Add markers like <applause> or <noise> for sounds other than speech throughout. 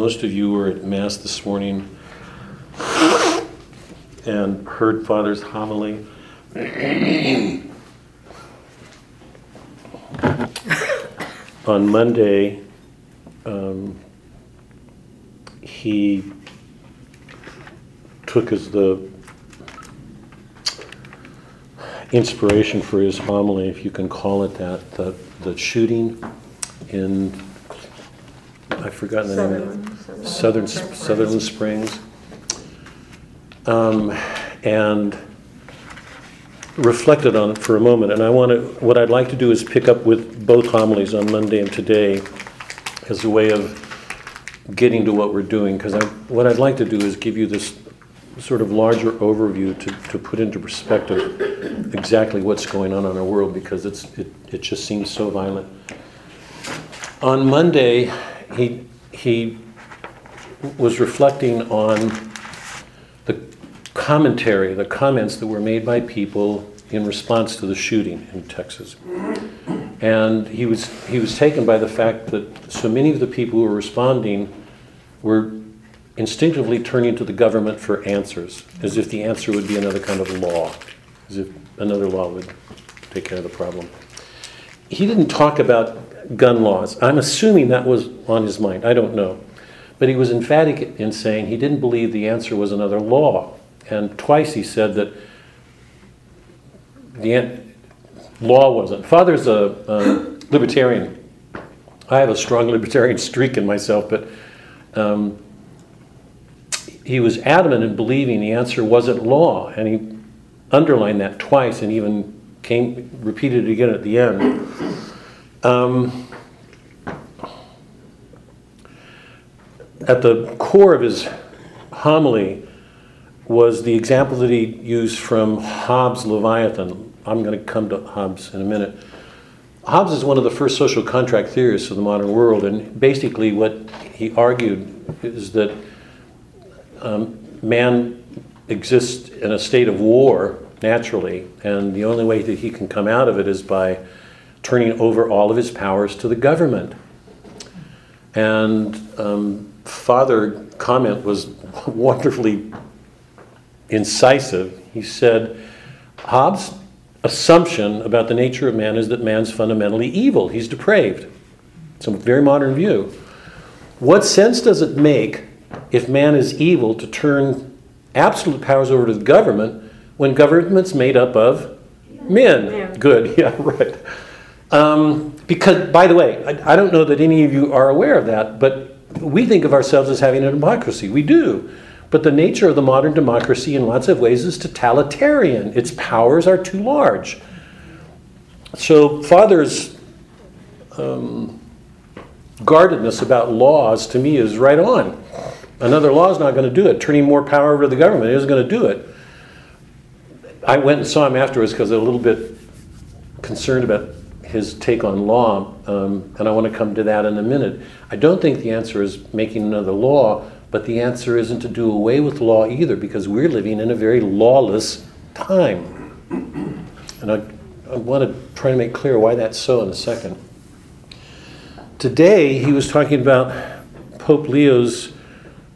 most of you were at Mass this morning and heard Father's homily. On Monday, um, he took as the inspiration for his homily, if you can call it that, the, the shooting in, I've forgotten the name. Southern, Sutherland Springs. Um, and reflected on it for a moment. And I want to, what I'd like to do is pick up with both homilies on Monday and today as a way of getting to what we're doing. Because what I'd like to do is give you this sort of larger overview to, to put into perspective exactly what's going on in our world because it's, it, it just seems so violent. On Monday, he, he was reflecting on the commentary, the comments that were made by people in response to the shooting in Texas. And he was, he was taken by the fact that so many of the people who were responding were instinctively turning to the government for answers, as if the answer would be another kind of law, as if another law would take care of the problem. He didn't talk about gun laws. I'm assuming that was on his mind. I don't know. But he was emphatic in saying he didn't believe the answer was another law. And twice he said that the an- law wasn't. Father's a, a libertarian. I have a strong libertarian streak in myself, but um, he was adamant in believing the answer wasn't law, and he underlined that twice and even came repeated it again at the end. Um, at the core of his homily was the example that he used from Hobbes' Leviathan. I'm going to come to Hobbes in a minute. Hobbes is one of the first social contract theorists of the modern world, and basically what he argued is that um, man exists in a state of war naturally, and the only way that he can come out of it is by turning over all of his powers to the government. And um, Father comment was <laughs> wonderfully incisive. He said, Hobbes' assumption about the nature of man is that man's fundamentally evil. He's depraved. It's a very modern view. What sense does it make if man is evil to turn absolute powers over to the government when government's made up of men? Yeah. Good, <laughs> yeah, right. Um, because, by the way, I, I don't know that any of you are aware of that, but we think of ourselves as having a democracy. We do. But the nature of the modern democracy, in lots of ways, is totalitarian. Its powers are too large. So, Father's um, guardedness about laws to me is right on. Another law is not going to do it. Turning more power over to the government isn't going to do it. I went and saw him afterwards because I was a little bit concerned about his take on law, um, and I want to come to that in a minute. I don't think the answer is making another law, but the answer isn't to do away with law either, because we're living in a very lawless time. And I, I want to try to make clear why that's so in a second. Today, he was talking about Pope Leo's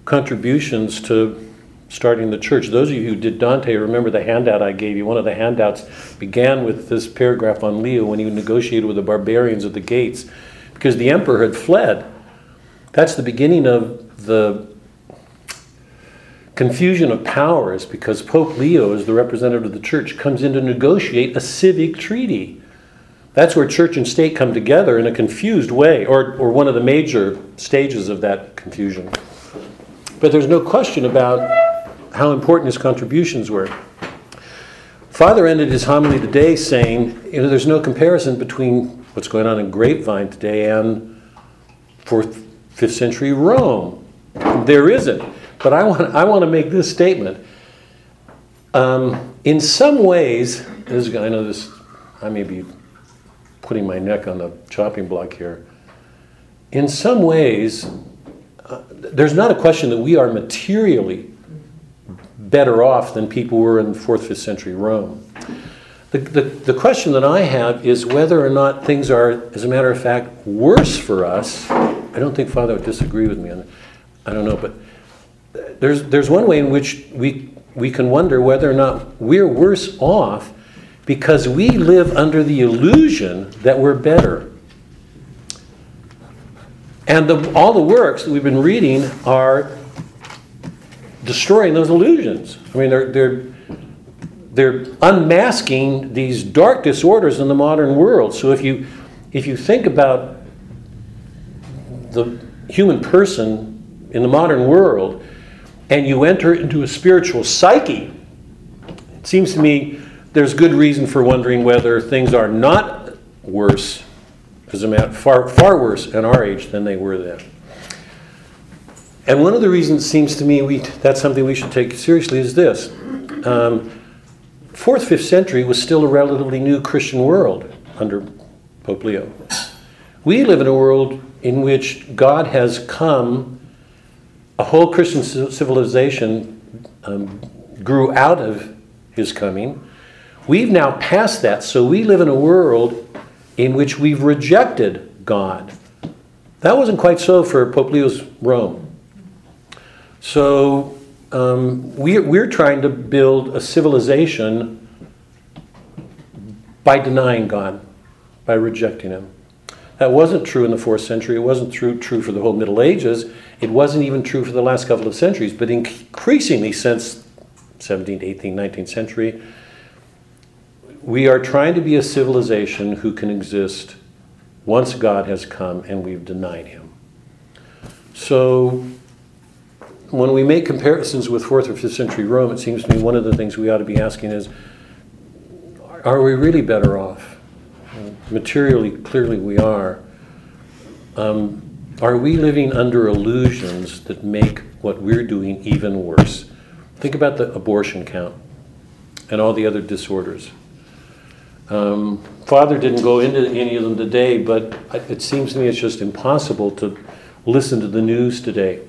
contributions to starting the church. Those of you who did Dante remember the handout I gave you. One of the handouts began with this paragraph on Leo when he negotiated with the barbarians at the gates because the emperor had fled. That's the beginning of the confusion of powers because Pope Leo, as the representative of the church, comes in to negotiate a civic treaty. That's where church and state come together in a confused way, or, or one of the major stages of that confusion. But there's no question about how important his contributions were. Father ended his homily today saying, you know, there's no comparison between what's going on in Grapevine today and fourth, fifth century Rome. There isn't. But I want, I want to make this statement. Um, in some ways, this is, I know this, I may be putting my neck on the chopping block here. In some ways, uh, there's not a question that we are materially better off than people were in fourth, fifth century Rome. The, the, the question that I have is whether or not things are, as a matter of fact, worse for us. I don't think Father would disagree with me on that. I don't know, but there's, there's one way in which we, we can wonder whether or not we're worse off because we live under the illusion that we're better. And the, all the works that we've been reading are destroying those illusions. I mean, they're, they're, they're unmasking these dark disorders in the modern world. So if you, if you think about the human person in the modern world and you enter into a spiritual psyche, it seems to me there's good reason for wondering whether things are not worse as a matter, far, far worse in our age than they were then. And one of the reasons it seems to me we, that's something we should take seriously is this. Um, fourth, fifth century was still a relatively new Christian world under Pope Leo. We live in a world in which God has come, a whole Christian civilization um, grew out of his coming. We've now passed that, so we live in a world in which we've rejected God. That wasn't quite so for Pope Leo's Rome. So um, we're, we're trying to build a civilization by denying God, by rejecting Him. That wasn't true in the fourth century. It wasn't true, true for the whole Middle Ages. It wasn't even true for the last couple of centuries. But increasingly since 17th, 18th, 19th century, we are trying to be a civilization who can exist once God has come and we've denied him. So, when we make comparisons with 4th or 5th century Rome, it seems to me one of the things we ought to be asking is are we really better off? Materially, clearly we are. Um, are we living under illusions that make what we're doing even worse? Think about the abortion count and all the other disorders. Um, Father didn't go into any of them today, but it seems to me it's just impossible to listen to the news today.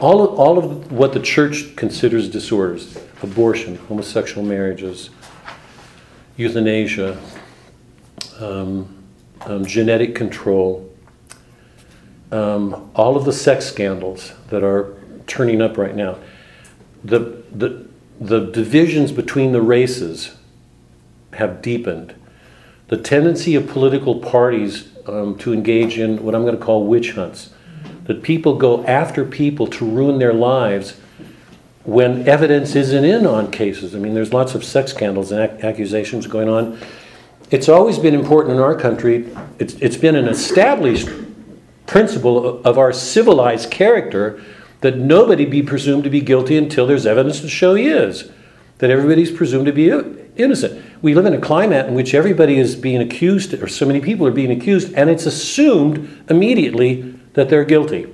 All of, all of what the church considers disorders abortion, homosexual marriages, euthanasia, um, um, genetic control, um, all of the sex scandals that are turning up right now, the, the, the divisions between the races have deepened. The tendency of political parties um, to engage in what I'm going to call witch hunts, that people go after people to ruin their lives when evidence isn't in on cases. I mean, there's lots of sex scandals and ac- accusations going on. It's always been important in our country, it's, it's been an established principle of, of our civilized character that nobody be presumed to be guilty until there's evidence to show he is. That everybody's presumed to be innocent. We live in a climate in which everybody is being accused, or so many people are being accused, and it's assumed immediately that they're guilty.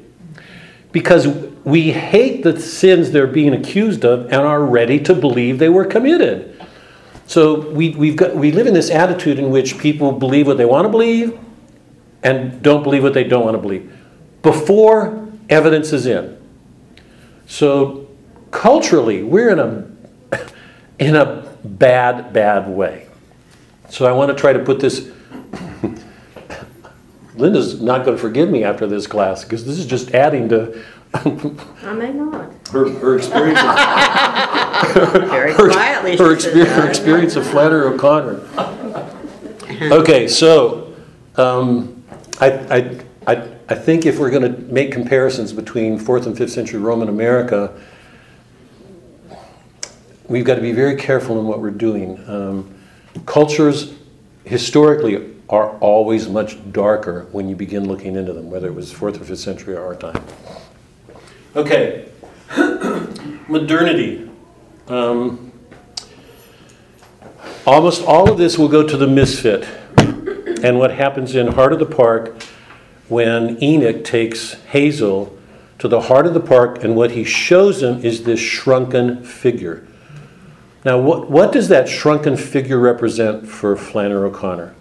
Because we hate the sins they're being accused of and are ready to believe they were committed. So we, we've got, we live in this attitude in which people believe what they want to believe and don't believe what they don't want to believe before evidence is in. So culturally, we're in a, <laughs> in a bad, bad way. So I want to try to put this. Linda's not going to forgive me after this class because this is just adding to. I may not. Her, her experience. Of, <laughs> Very her, quietly. Her, experience, her experience of Flannery O'Connor. Okay, so um, I, I, I, I think if we're going to make comparisons between fourth and fifth century Roman America, we've got to be very careful in what we're doing. Um, cultures historically are always much darker when you begin looking into them, whether it was fourth or fifth century or our time. Okay, <clears throat> modernity. Um, almost all of this will go to the misfit and what happens in Heart of the Park when Enoch takes Hazel to the heart of the park, and what he shows him is this shrunken figure. Now, what, what does that shrunken figure represent for Flannery O'Connor?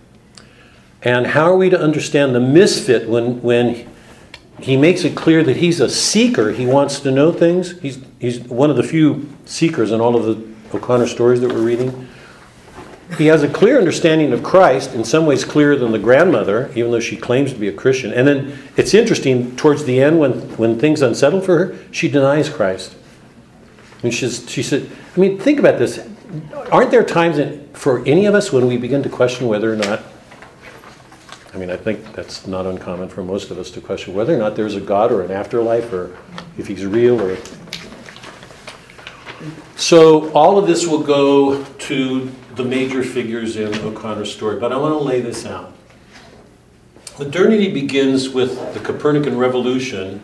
And how are we to understand the misfit when, when he makes it clear that he's a seeker? He wants to know things. He's, he's one of the few seekers in all of the O'Connor stories that we're reading. he has a clear understanding of Christ, in some ways clearer than the grandmother, even though she claims to be a Christian. And then it's interesting, towards the end, when, when things unsettle for her, she denies Christ. And she's, she said, I mean, think about this. Aren't there times in, for any of us when we begin to question whether or not, I mean, I think that's not uncommon for most of us to question whether or not there's a God or an afterlife or if he's real or. So all of this will go to the major figures in O'Connor's story, but I want to lay this out. Modernity begins with the Copernican revolution,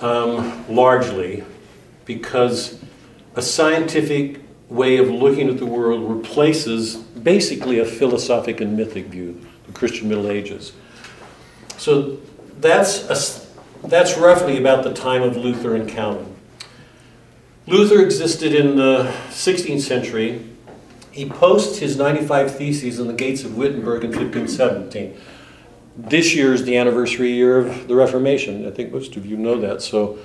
um, largely because a scientific way of looking at the world replaces basically a philosophic and mythic view, Christian Middle Ages. So that's, a, that's roughly about the time of Luther and Calvin. Luther existed in the 16th century. He posts his 95 Theses on the gates of Wittenberg in 1517. This year is the anniversary year of the Reformation. I think most of you know that. So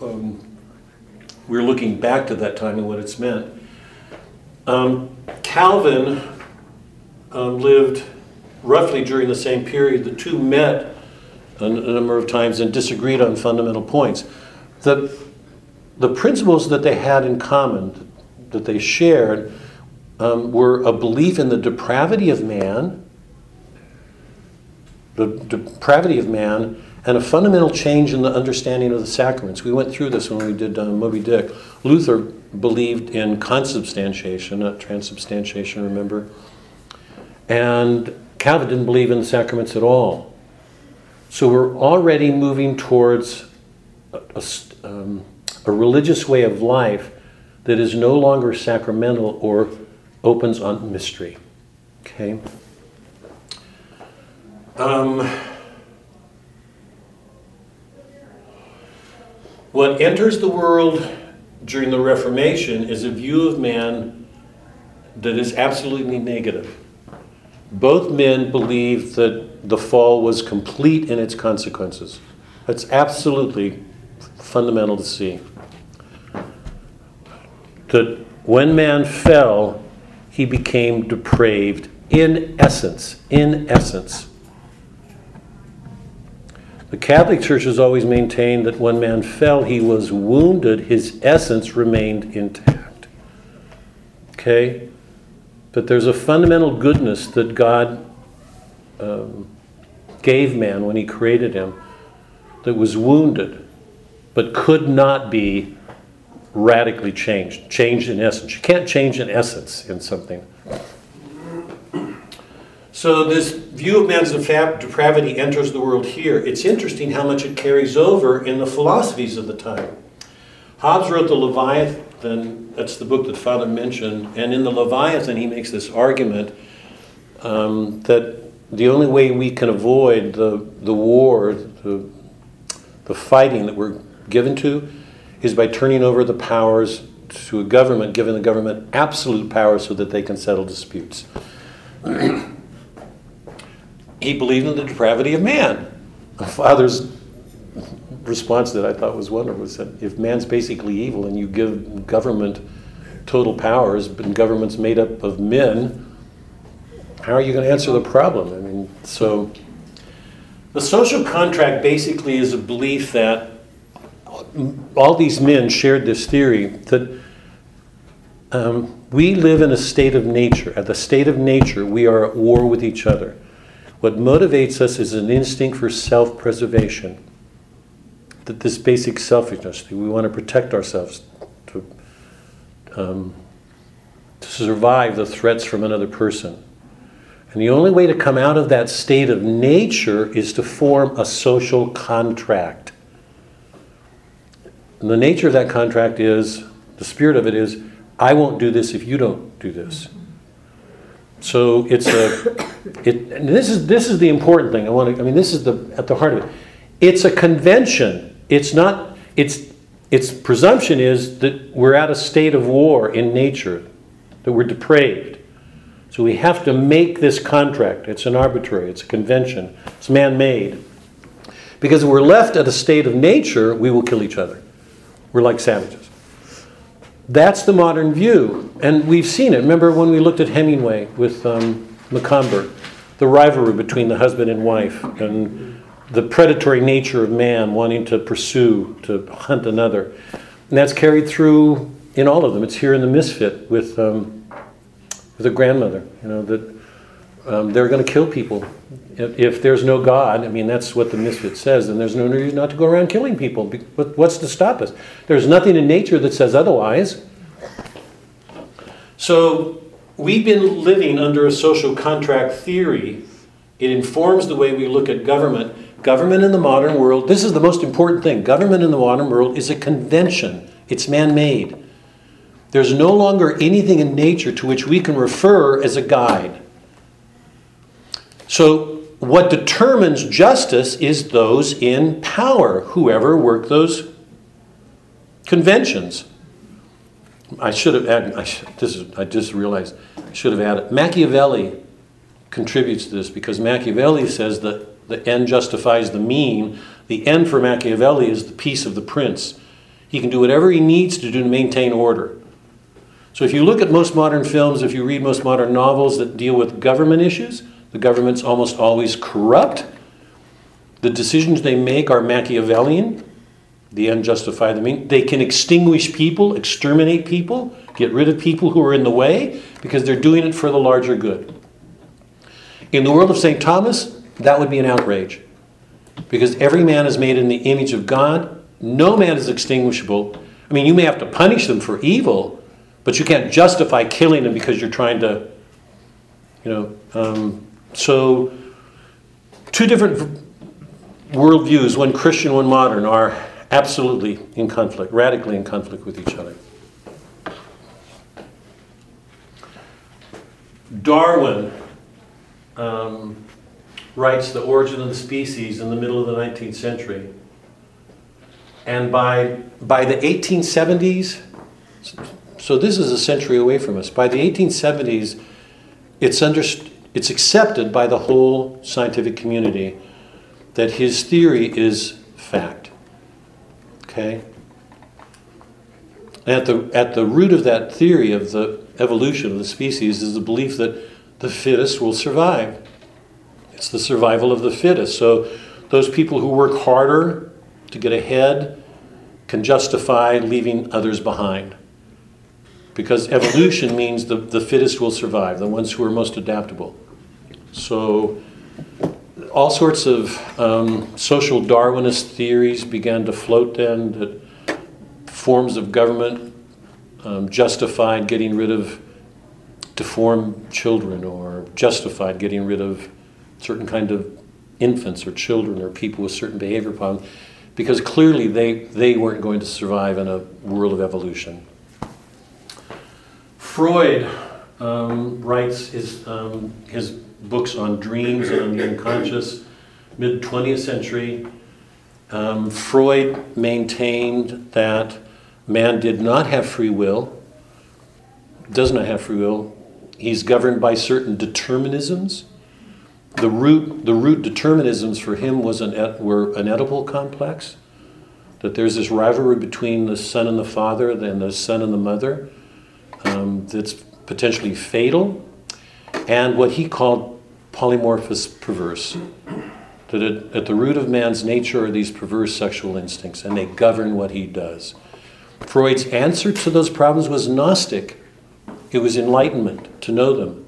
um, we're looking back to that time and what it's meant. Um, Calvin um, lived roughly during the same period. The two met a, number of times and disagreed on fundamental points. The, the principles that they had in common, that they shared, um, were a belief in the depravity of man, the depravity of man, and a fundamental change in the understanding of the sacraments. We went through this when we did uh, Moby Dick. Luther believed in consubstantiation, not transubstantiation, remember? And Calvin didn't believe in the sacraments at all. So we're already moving towards a, a, um, a religious way of life that is no longer sacramental or opens on mystery. Okay? Um, What enters the world during the Reformation is a view of man that is absolutely negative. Both men believe that the fall was complete in its consequences. That's absolutely fundamental to see. That when man fell, he became depraved in essence. In essence. The Catholic Church has always maintained that when man fell, he was wounded, his essence remained intact. Okay? But there's a fundamental goodness that God um, gave man when he created him that was wounded, but could not be radically changed, changed in essence. You can't change in essence in something. So this view of man's depravity enters the world here. It's interesting how much it carries over in the philosophies of the time. Hobbes wrote the Leviathan, that's the book that Father mentioned, and in the Leviathan he makes this argument um, that the only way we can avoid the, the war, the, the fighting that we're given to, is by turning over the powers to a government, giving the government absolute power so that they can settle disputes <clears throat> he believed in the depravity of man. The father's response that I thought was wonderful was that if man's basically evil and you give government total powers, but government's made up of men, how are you going to answer the problem? I mean, so the social contract basically is a belief that all these men shared this theory that um, we live in a state of nature. At the state of nature, we are at war with each other. What motivates us is an instinct for self preservation. That this basic selfishness, we want to protect ourselves to, um, to survive the threats from another person. And the only way to come out of that state of nature is to form a social contract. And the nature of that contract is, the spirit of it is, I won't do this if you don't do this. So it's a, it, this is this is the important thing. I want to. I mean, this is the at the heart of it. It's a convention. It's not. It's its presumption is that we're at a state of war in nature, that we're depraved. So we have to make this contract. It's an arbitrary. It's a convention. It's man-made. Because if we're left at a state of nature, we will kill each other. We're like savages. That's the modern view, and we've seen it. Remember when we looked at Hemingway with um, the rivalry between the husband and wife, and the predatory nature of man wanting to pursue, to hunt another. And that's carried through in all of them. It's here in the Misfit with, um, with a grandmother, you know, that um, they're going to kill people. If, if there's no God, I mean, that's what the Misfit says, then there's no reason not to go around killing people. What's to stop us? There's nothing in nature that says otherwise. So we've been living under a social contract theory. It informs the way we look at government. Government in the modern world, this is the most important thing. Government in the modern world is a convention, it's man made. There's no longer anything in nature to which we can refer as a guide. So, what determines justice is those in power, whoever work those conventions. I should have added, I, should, this is, I just realized, I should have added. Machiavelli contributes to this because Machiavelli says that the end justifies the mean. The end for Machiavelli is the peace of the prince. He can do whatever he needs to do to maintain order. So if you look at most modern films, if you read most modern novels that deal with government issues, the government's almost always corrupt. The decisions they make are Machiavellian. The end justify the mean. They can extinguish people, exterminate people, get rid of people who are in the way because they're doing it for the larger good. In the world of St. Thomas, that would be an outrage because every man is made in the image of God. No man is extinguishable. I mean, you may have to punish them for evil, but you can't justify killing them because you're trying to, you know. Um, so, two different worldviews, one Christian, one modern, are absolutely in conflict, radically in conflict with each other. Darwin um, writes The Origin of the Species in the middle of the 19th century. And by, by the 1870s, so this is a century away from us, by the 1870s, it's, under, it's accepted by the whole scientific community that his theory is fact. Okay? At the, at the root of that theory of the evolution of the species is the belief that the fittest will survive. It's the survival of the fittest. So those people who work harder to get ahead can justify leaving others behind. Because evolution means the, the fittest will survive, the ones who are most adaptable. So all sorts of um, social Darwinist theories began to float then that forms of government um, justified getting rid of deformed children or justified getting rid of certain kind of infants or children or people with certain behavior problems because clearly they, they weren't going to survive in a world of evolution. Freud um, writes his, um, his books on dreams and on the unconscious, mid 20th century. Um, Freud maintained that man did not have free will, does not have free will. He's governed by certain determinisms. The root, the root determinisms for him was an, were an Oedipal complex, that there's this rivalry between the son and the father, then the son and the mother, um, that's potentially fatal, and what he called polymorphous perverse. That it, at the root of man's nature are these perverse sexual instincts, and they govern what he does. Freud's answer to those problems was Gnostic. It was enlightenment to know them.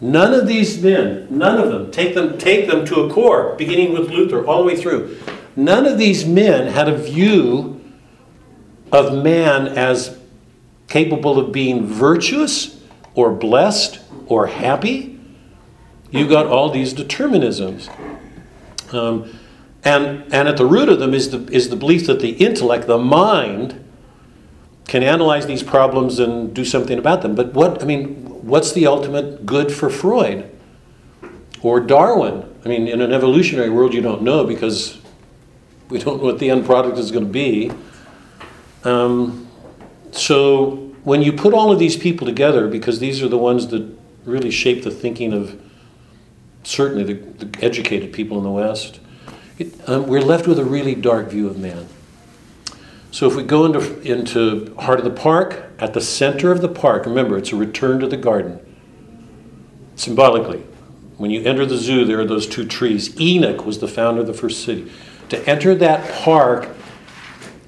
None of these men, none of them, take them, take them to a core, beginning with Luther all the way through. None of these men had a view of man as capable of being virtuous or blessed or happy. You got all these determinisms. Um, and, and at the root of them is the, is the belief that the intellect, the mind, can analyze these problems and do something about them. But what, I mean, what's the ultimate good for Freud or Darwin? I mean, in an evolutionary world, you don't know because we don't know what the end product is going to be. Um, so when you put all of these people together, because these are the ones that really shape the thinking of certainly the, the educated people in the West, it, um, we're left with a really dark view of man. So if we go into, into heart of the park, at the center of the park, remember it's a return to the garden. Symbolically, when you enter the zoo, there are those two trees. Enoch was the founder of the first city. To enter that park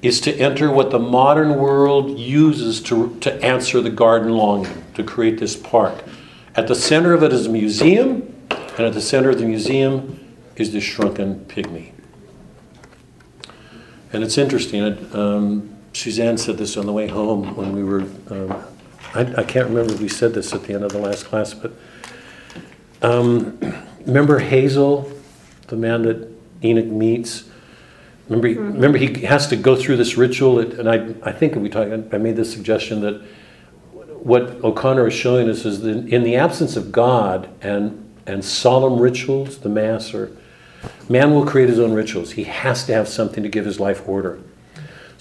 is to enter what the modern world uses to, to answer the garden longing, to create this park. At the center of it is a museum, and at the center of the museum is the shrunken pygmy. And it's interesting. Um, Suzanne said this on the way home when we were. Um, I, I, can't remember if we said this at the end of the last class, but um, remember Hazel, the man that Enoch meets. Remember, he, mm-hmm. remember he has to go through this ritual, and I, I think we talked. I made this suggestion that what O'Connor is showing us is that in the absence of God and and solemn rituals, the mass or Man will create his own rituals. He has to have something to give his life order.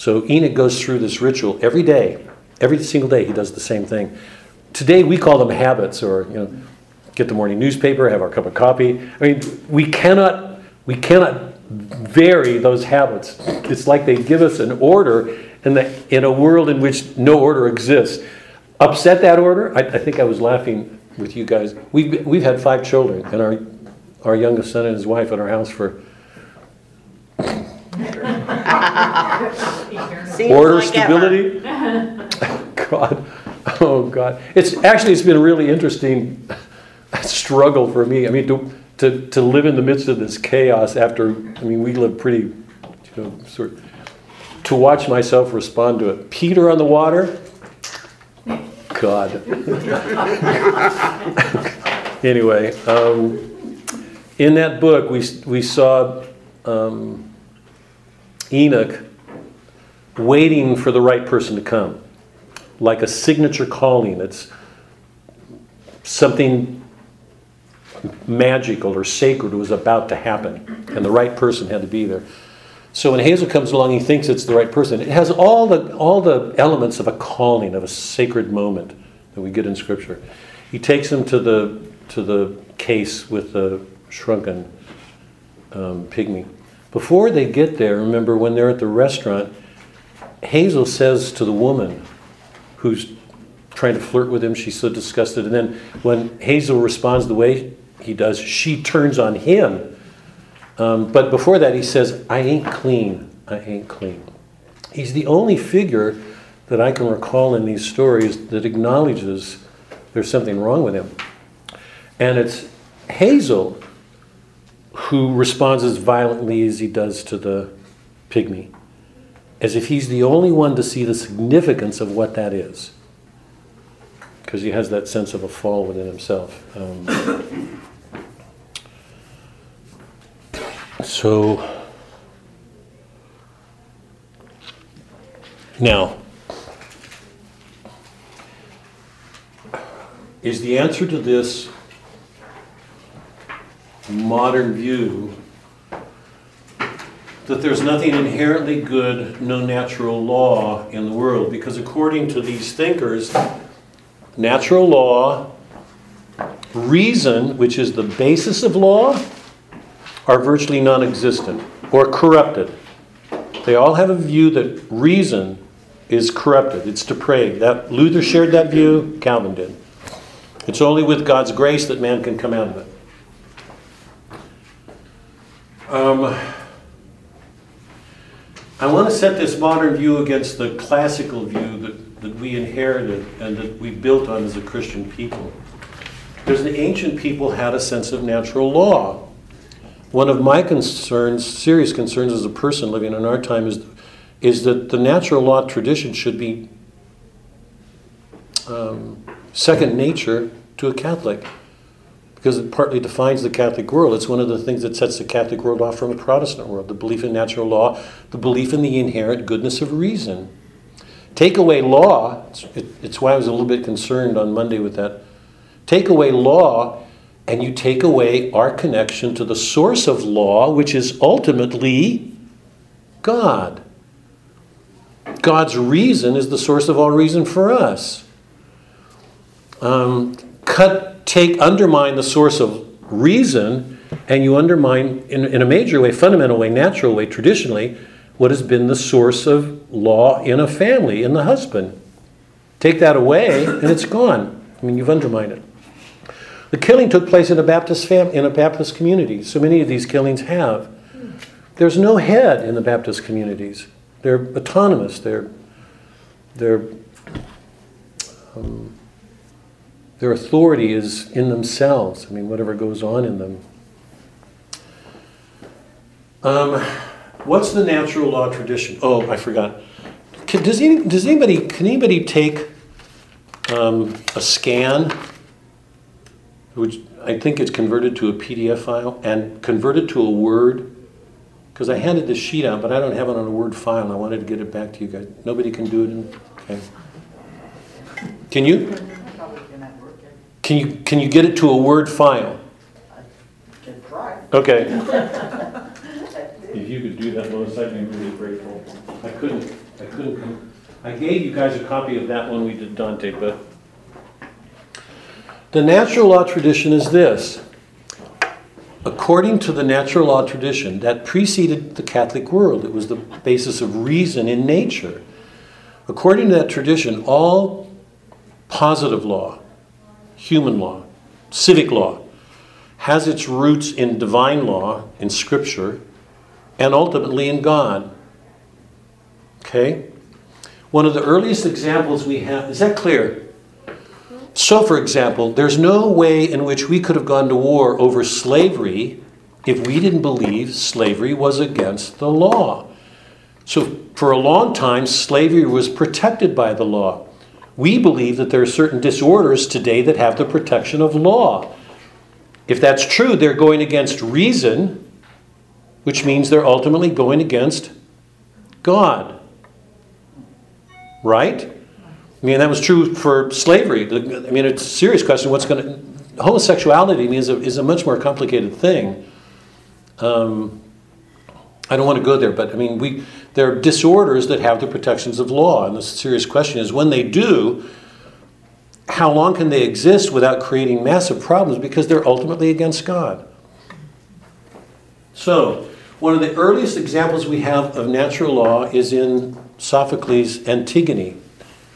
So Enoch goes through this ritual every day. Every single day he does the same thing. Today we call them habits or you know get the morning newspaper, have our cup of coffee. I mean, we cannot we cannot vary those habits. It's like they give us an order in the in a world in which no order exists. Upset that order? I, I think I was laughing with you guys. We've, we've had five children, and our our youngest son and his wife at our house for order, like stability. <laughs> God, oh God! It's actually it's been a really interesting struggle for me. I mean, to to to live in the midst of this chaos after. I mean, we live pretty, you know, sort. Of, to watch myself respond to it. Peter on the water. God. <laughs> anyway. Um, in that book, we, we saw um, Enoch waiting for the right person to come, like a signature calling. It's something magical or sacred was about to happen, and the right person had to be there. So when Hazel comes along, he thinks it's the right person. It has all the all the elements of a calling, of a sacred moment that we get in Scripture. He takes him to the to the case with the shrunken um, pygmy. Before they get there, remember when they're at the restaurant, Hazel says to the woman who's trying to flirt with him, she's so disgusted. And then when Hazel responds the way he does, she turns on him. Um, but before that, he says, I ain't clean. I ain't clean. He's the only figure that I can recall in these stories that acknowledges there's something wrong with him. And it's Hazel who responds as violently as he does to the pygmy, as if he's the only one to see the significance of what that is. Because he has that sense of a fall within himself. Um, so, now, is the answer to this modern view that there's nothing inherently good, no natural law in the world. Because according to these thinkers, natural law, reason, which is the basis of law, are virtually non existent or corrupted. They all have a view that reason is corrupted, it's depraved. That, Luther shared that view, Calvin did. It's only with God's grace that man can come out of it. Um, I want to set this modern view against the classical view that, that we inherited and that we built on as a Christian people. Because the ancient people had a sense of natural law. One of my concerns, serious concerns as a person living in our time, is, is that the natural law tradition should be um, second nature to a Catholic because it partly defines the Catholic world. It's one of the things that sets the Catholic world off from the Protestant world the belief in natural law, the belief in the inherent goodness of reason. Take away law, it's, it, it's why I was a little bit concerned on Monday with that. Take away law, and you take away our connection to the source of law, which is ultimately God. God's reason is the source of all reason for us. Um, cut take undermine the source of reason and you undermine in, in a major way fundamental way natural way traditionally what has been the source of law in a family, in the husband. Take that away, and it's gone. I mean, you've undermined it. The killing took place in a Baptist fam- in a Baptist community. So many of these killings have. There's no head in the Baptist communities. They're autonomous. They're they're um, their authority is in themselves. I mean, whatever goes on in them. Um, what's the natural law tradition? Oh, I forgot. Can, does, any, does anybody can anybody take um, a scan, which I think it's converted to a PDF file, and convert it to a Word? Because I handed this sheet out, but I don't have it on a Word file. I wanted to get it back to you guys. Nobody can do it. In, okay. Can you? Can you can you get it to a Word file? Can try. Okay. <laughs> <laughs> If you could do that, Lois, I'd be really grateful. I couldn't, I couldn't, come- I gave you guys a copy of that one we did Dante, but. The natural law tradition is this. According to the natural law tradition, that preceded the Catholic world, it was the basis of reason in nature. According to that tradition, all positive law, human law, civic law, has its roots in divine law, in Scripture, and ultimately in God. Okay? One of the earliest examples we have, is that clear? So, for example, there's no way in which we could have gone to war over slavery if we didn't believe slavery was against the law. So, for a long time, slavery was protected by the law. We believe that there are certain disorders today that have the protection of law. If that's true, they're going against reason, which means they're ultimately going against God. Right? I mean, that was true for slavery. I mean, it's a serious question. What's going to. Homosexuality is, a, is a much more complicated thing. Um, I don't want to go there, but I mean, we, there are disorders that have the protections of law. And the serious question is when they do, how long can they exist without creating massive problems because they're ultimately against God? So, one of the earliest examples we have of natural law is in Sophocles' Antigone.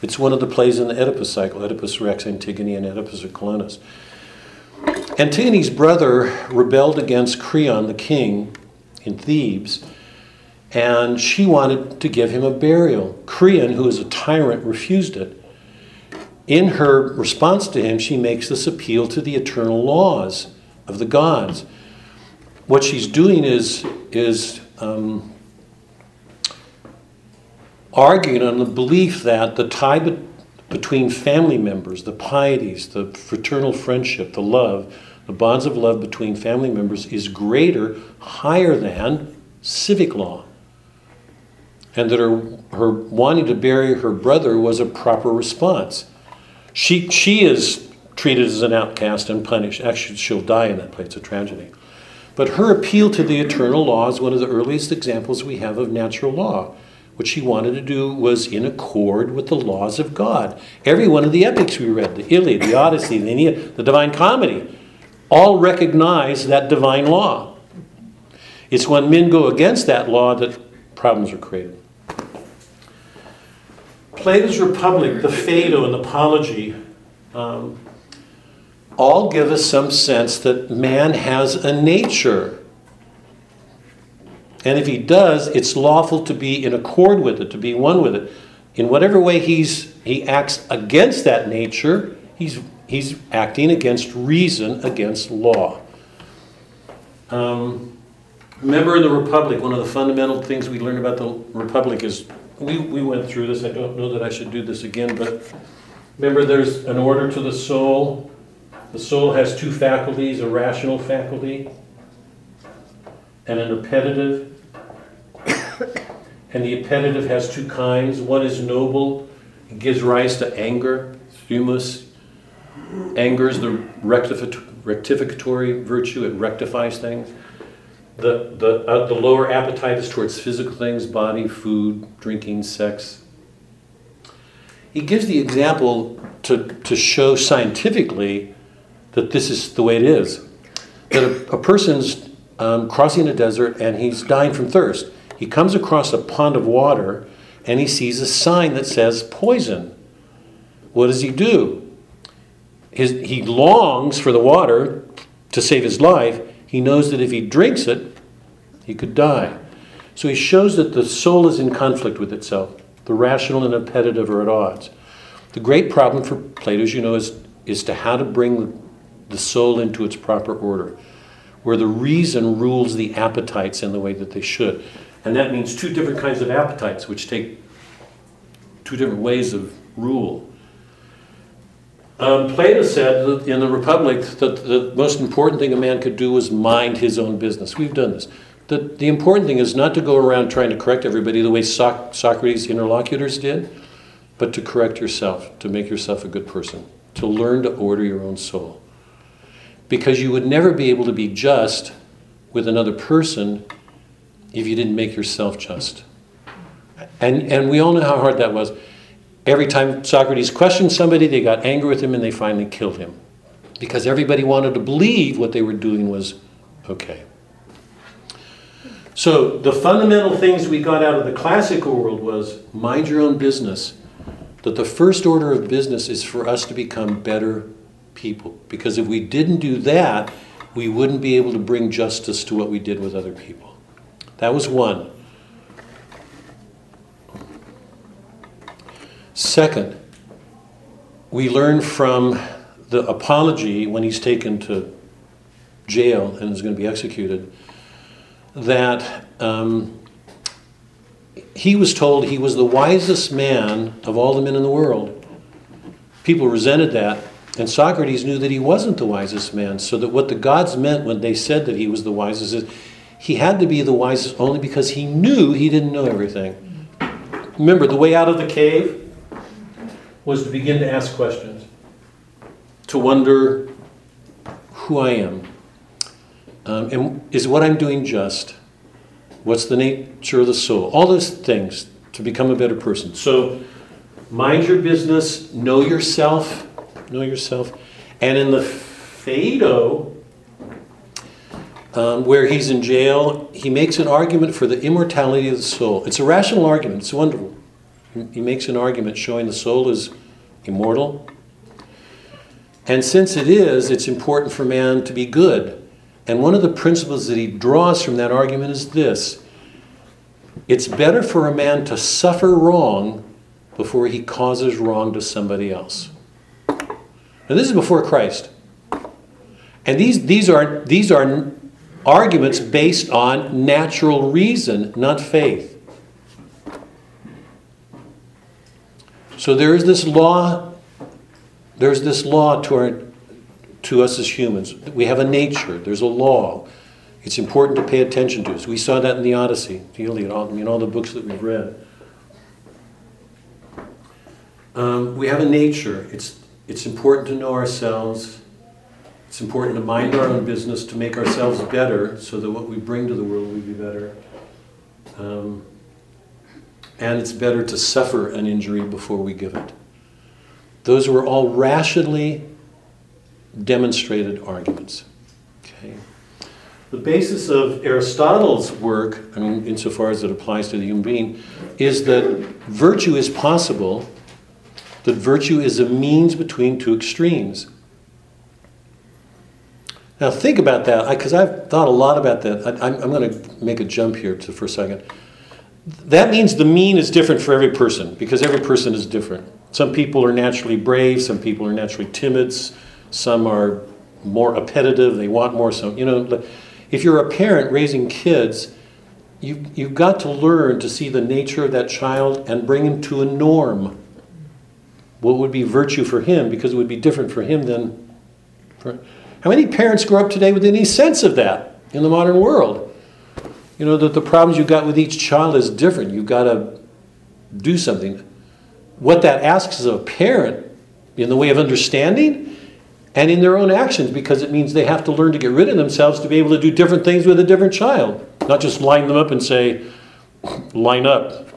It's one of the plays in the Oedipus cycle Oedipus Rex, Antigone, and Oedipus Colonus. Antigone's brother rebelled against Creon, the king, in Thebes, and she wanted to give him a burial. Creon, who is a tyrant, refused it. In her response to him, she makes this appeal to the eternal laws of the gods. What she's doing is, is um, arguing on the belief that the tie be- between family members, the pieties, the fraternal friendship, the love, the bonds of love between family members is greater, higher than civic law. And that her, her wanting to bury her brother was a proper response. She, she is treated as an outcast and punished. Actually, she'll die in that play. It's a tragedy. But her appeal to the eternal law is one of the earliest examples we have of natural law. What she wanted to do was in accord with the laws of God. Every one of the epics we read, the Iliad, the Odyssey, the Aeneid, the Divine Comedy, all recognize that divine law. It's when men go against that law that problems are created. Plato's Republic, the Phaedo, and the Apology um, all give us some sense that man has a nature. And if he does, it's lawful to be in accord with it, to be one with it. In whatever way he's, he acts against that nature, he's, he's acting against reason, against law. Um, remember in the Republic, one of the fundamental things we learn about the Republic is we, we went through this. I don't know that I should do this again, but remember there's an order to the soul. The soul has two faculties a rational faculty and an appetitive. And the appetitive has two kinds. One is noble, it gives rise to anger, thumos. Anger is the rectificatory virtue, it rectifies things. The, the, uh, the lower appetite is towards physical things body, food, drinking, sex. He gives the example to, to show scientifically that this is the way it is. That a, a person's um, crossing a desert and he's dying from thirst. He comes across a pond of water and he sees a sign that says poison. What does he do? His, he longs for the water to save his life. He knows that if he drinks it, he could die. So he shows that the soul is in conflict with itself. The rational and appetitive are at odds. The great problem for Plato, as you know, is, is to how to bring the soul into its proper order, where the reason rules the appetites in the way that they should. And that means two different kinds of appetites, which take two different ways of rule. Um, Plato said in the Republic that the most important thing a man could do was mind his own business. We've done this. The, the important thing is not to go around trying to correct everybody the way Soc- Socrates' interlocutors did, but to correct yourself, to make yourself a good person, to learn to order your own soul. Because you would never be able to be just with another person if you didn't make yourself just. And, and we all know how hard that was. Every time Socrates questioned somebody, they got angry with him and they finally killed him. Because everybody wanted to believe what they were doing was okay. So the fundamental things we got out of the classical world was mind your own business. That the first order of business is for us to become better people. Because if we didn't do that, we wouldn't be able to bring justice to what we did with other people. That was one. Second, we learn from the apology when he's taken to jail and is going to be executed that um, he was told he was the wisest man of all the men in the world. People resented that, and Socrates knew that he wasn't the wisest man, so that what the gods meant when they said that he was the wisest is he had to be the wisest only because he knew he didn't know everything. Remember, the way out of the cave was to begin to ask questions, to wonder who I am. Um, and is what I'm doing just? What's the nature of the soul? All those things to become a better person. So, mind your business, know yourself, know yourself. And in the Phaedo, um, where he's in jail, he makes an argument for the immortality of the soul. It's a rational argument, it's wonderful. He makes an argument showing the soul is immortal. And since it is, it's important for man to be good. And one of the principles that he draws from that argument is this it's better for a man to suffer wrong before he causes wrong to somebody else. Now, this is before Christ. And these, these, are, these are arguments based on natural reason, not faith. So there is this law, there's this law to, our, to us as humans. We have a nature, there's a law. It's important to pay attention to. So we saw that in the Odyssey, in all, in all the books that we've read. Um, we have a nature. It's, it's important to know ourselves. It's important to mind our own business, to make ourselves better, so that what we bring to the world will be better. Um, and it's better to suffer an injury before we give it. Those were all rationally demonstrated arguments. Okay. The basis of Aristotle's work, I mean, insofar as it applies to the human being, is that virtue is possible, that virtue is a means between two extremes. Now, think about that, because I've thought a lot about that. I, am going to make a jump here to, for a second. That means the mean is different for every person, because every person is different. Some people are naturally brave, some people are naturally timid, some are more appetitive, they want more. So, you know, if you're a parent raising kids, you, you've got to learn to see the nature of that child and bring him to a norm. What would be virtue for him, because it would be different for him than for. How many parents grow up today with any sense of that in the modern world? You know, that the problems you've got with each child is different. You've got to do something. What that asks of a parent in the way of understanding and in their own actions, because it means they have to learn to get rid of themselves to be able to do different things with a different child. Not just line them up and say, line up,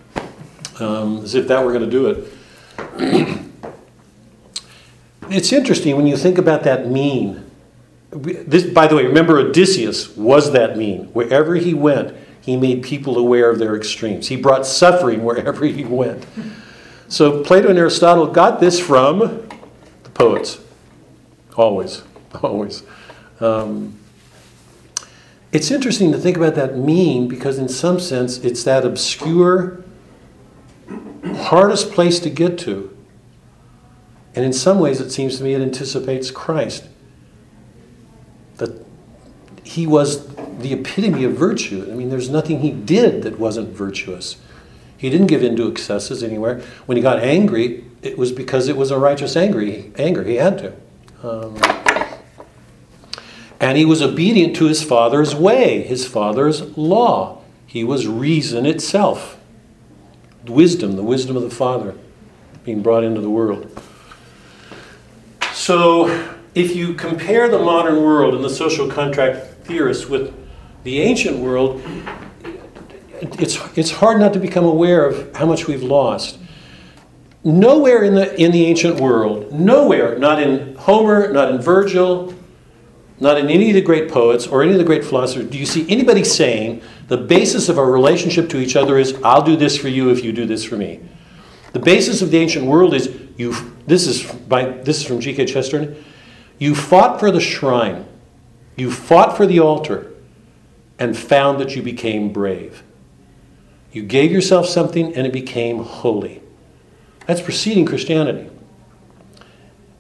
um, as if that were going to do it. <clears throat> it's interesting when you think about that mean. This, by the way, remember Odysseus was that mean. Wherever he went, he made people aware of their extremes. He brought suffering wherever he went. So Plato and Aristotle got this from the poets. Always, <laughs> always. Um, it's interesting to think about that mean because, in some sense, it's that obscure, hardest place to get to. And in some ways, it seems to me it anticipates Christ. He was the epitome of virtue. I mean, there's nothing he did that wasn't virtuous. He didn't give in to excesses anywhere. When he got angry, it was because it was a righteous angry anger. He had to. Um, and he was obedient to his father's way, his father's law. He was reason itself. Wisdom, the wisdom of the Father being brought into the world. So, if you compare the modern world and the social contract theorists with the ancient world, it's, it's hard not to become aware of how much we've lost. Nowhere in the, in the ancient world, nowhere, not in Homer, not in Virgil, not in any of the great poets or any of the great philosophers, do you see anybody saying the basis of our relationship to each other is, I'll do this for you if you do this for me? The basis of the ancient world is, you, this, is by, this is from G.K. Chesterton, you fought for the shrine, you fought for the altar, and found that you became brave. You gave yourself something and it became holy. That's preceding Christianity.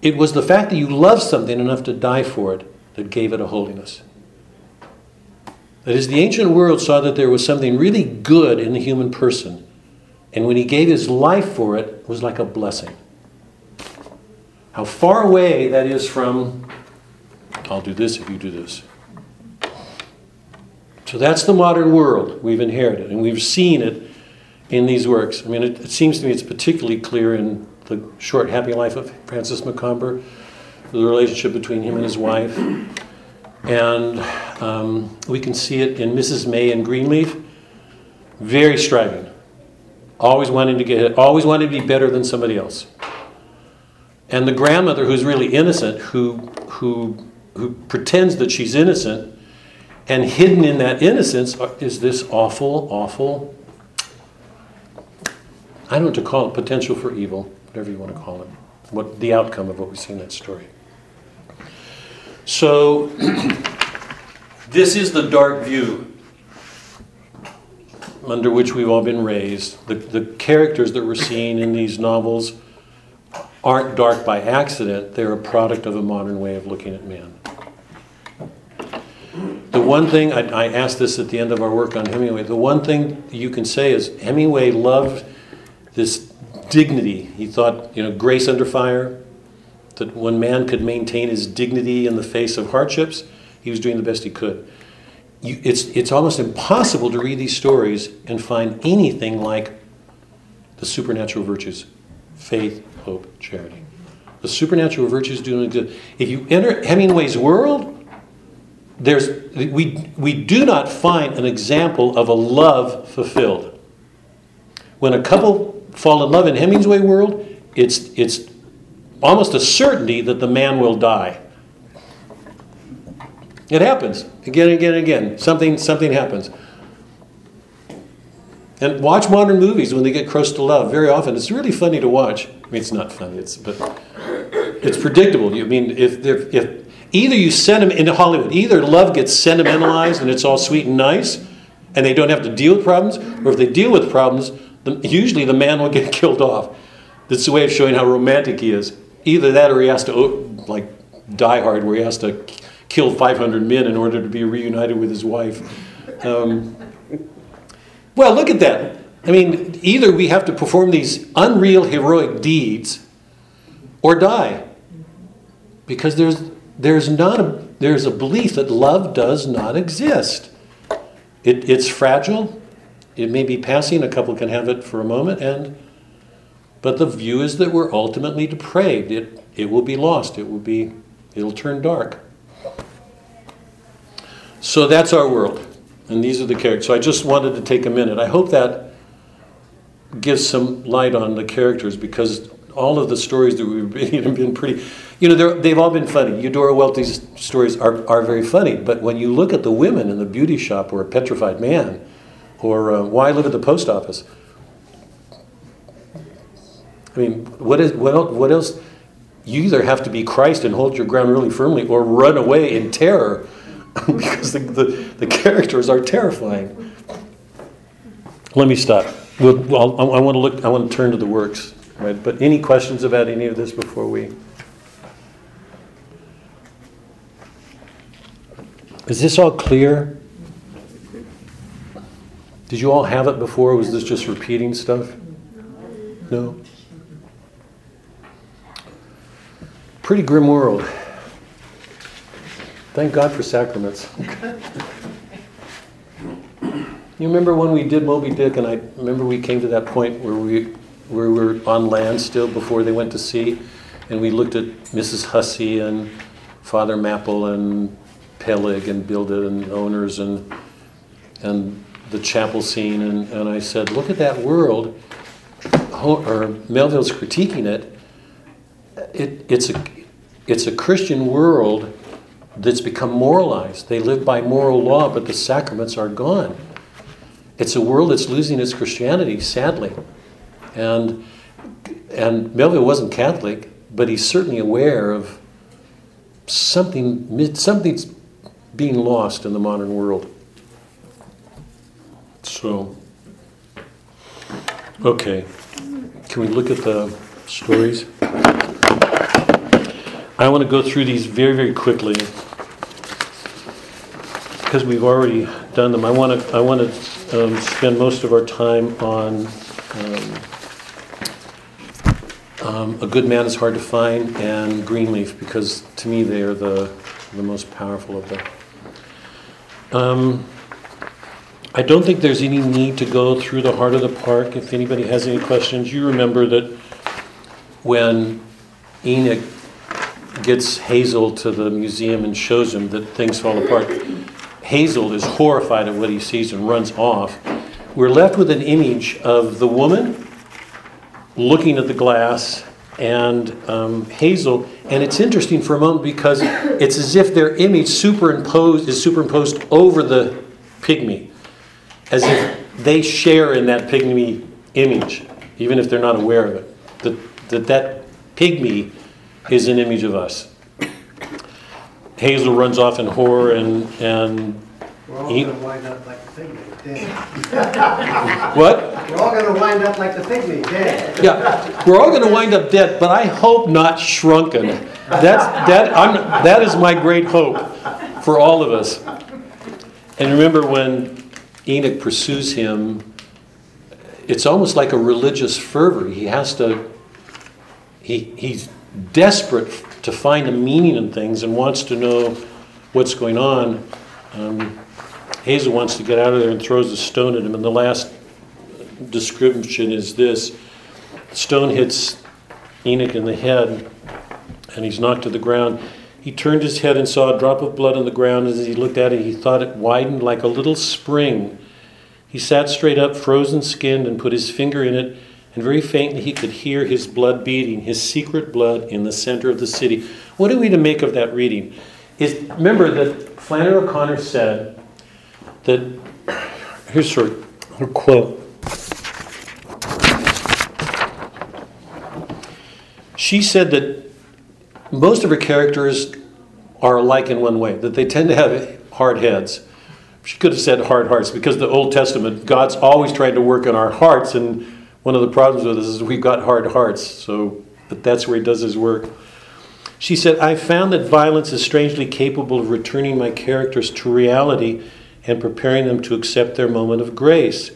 It was the fact that you loved something enough to die for it that gave it a holiness. That is, the ancient world saw that there was something really good in the human person, and when he gave his life for it, it was like a blessing. How far away that is from, I'll do this if you do this. So that's the modern world we've inherited, and we've seen it in these works. I mean, it, it seems to me it's particularly clear in the short, happy life of Francis Macomber the relationship between him and his wife. And um, we can see it in Mrs. May and Greenleaf. Very striving. Always wanting to get always wanting to be better than somebody else. And the grandmother who's really innocent, who who who pretends that she's innocent, and hidden in that innocence is this awful, awful I don't know to call it, potential for evil, whatever you want to call it. What the outcome of what we see in that story. So, <clears throat> this is the dark view under which we've all been raised. The, the characters that we're seeing in these novels aren't dark by accident, they're a product of a modern way of looking at man. The one thing, I, I asked this at the end of our work on Hemingway, the one thing you can say is Hemingway loved this dignity. He thought, you know, grace under fire, that one man could maintain his dignity in the face of hardships, he was doing the best he could. You, it's, it's almost impossible to read these stories and find anything like the supernatural virtues faith, hope, charity. The supernatural virtues do not exist. If you enter Hemingway's world, there's, we, we do not find an example of a love fulfilled. When a couple fall in love in Hemingway's world, it's, it's almost a certainty that the man will die. It happens again and again and again. Something, something happens. And watch modern movies when they get close to love. Very often, it's really funny to watch. I mean, it's not funny, it's, but it's predictable. You mean if, if, if either you send them into Hollywood, either love gets sentimentalized and it's all sweet and nice, and they don't have to deal with problems, or if they deal with problems, the, usually the man will get <laughs> killed off. That's the way of showing how romantic he is. Either that, or he has to like Die Hard, where he has to kill 500 men in order to be reunited with his wife. Um, well, look at that. I mean, either we have to perform these unreal heroic deeds or die. Because there's, there's, not a, there's a belief that love does not exist. It, it's fragile. It may be passing. A couple can have it for a moment, and but the view is that we're ultimately depraved. It, it will be lost. It will be, it'll turn dark. So that's our world. And these are the characters. So I just wanted to take a minute. I hope that gives some light on the characters because all of the stories that we've <laughs> been been pretty, you know, they've all been funny. Eudora Welty's stories are, are very funny, but when you look at the women in the beauty shop or a petrified man, Or uh, why live at the post office? I mean, what is what else, what else? You either have to be Christ and hold your ground really firmly, or run away in terror, <laughs> because the, the, the characters are terrifying. Let me stop. We'll, well, I, I want to look. I want to turn to the works, right? But any questions about any of this before we? Is this all clear? Did you all have it before? Was this just repeating stuff? No? Pretty grim world. Thank God for sacraments. You remember when we did Moby Dick, and I remember we came to that point where we, where we were on land still before they went to sea, and we looked at Mrs. Hussey and Father Mapple and Peleg and Bildad and owners and and the chapel scene, and, and I said, look at that world. Or Melville's critiquing it. It it's a it's a Christian world that's become moralized. They live by moral law, but the sacraments are gone. It's a world that's losing its Christianity, sadly. And and Melville wasn't Catholic, but he's certainly aware of something something's being lost in the modern world. So, okay, can we look at the stories? I want to go through these very, very quickly because we've already done them. I want to, I want to um, spend most of our time on um, um, A Good Man is Hard to Find and Greenleaf because to me they are the, the most powerful of them. Um, I don't think there's any need to go through the heart of the park. If anybody has any questions, you remember that when Enoch gets Hazel to the museum and shows him that things fall apart, Hazel is horrified at what he sees and runs off. We're left with an image of the woman looking at the glass and um, Hazel, and it's interesting for a moment because it's as if their image superimposed is superimposed over the pygmy, as if they share in that pygmy image, even if they're not aware of it. That that, that pygmy is an image of us. Hazel runs off in horror and and He- gonna wind up like the pygmy. What? We're all gonna wind up like the pygmy, dead. Yeah, we're all going to wind up dead, but I hope not shrunken. That's that. I'm that is my great hope for all of us. And remember when Enoch pursues him, it's almost like a religious fervor. He has to. He he's desperate to find a meaning in things and wants to know what's going on. Um, Hazel wants to get out of there and throws a stone at him. And the last description is this stone hits Enoch in the head and he's knocked to the ground. He turned his head and saw a drop of blood on the ground. As he looked at it, he thought it widened like a little spring. He sat straight up, frozen skinned, and put his finger in it, and very faintly he could hear his blood beating, his secret blood in the center of the city. What are we to make of that reading? Is remember that Flannery O'Connor said that here's her, her quote. She said that most of her characters are alike in one way, that they tend to have hard heads. She could have said hard hearts because the Old Testament, God's always trying to work on our hearts, and one of the problems with us is we've got hard hearts. So, but that's where He does His work. She said, I found that violence is strangely capable of returning my characters to reality and preparing them to accept their moment of grace.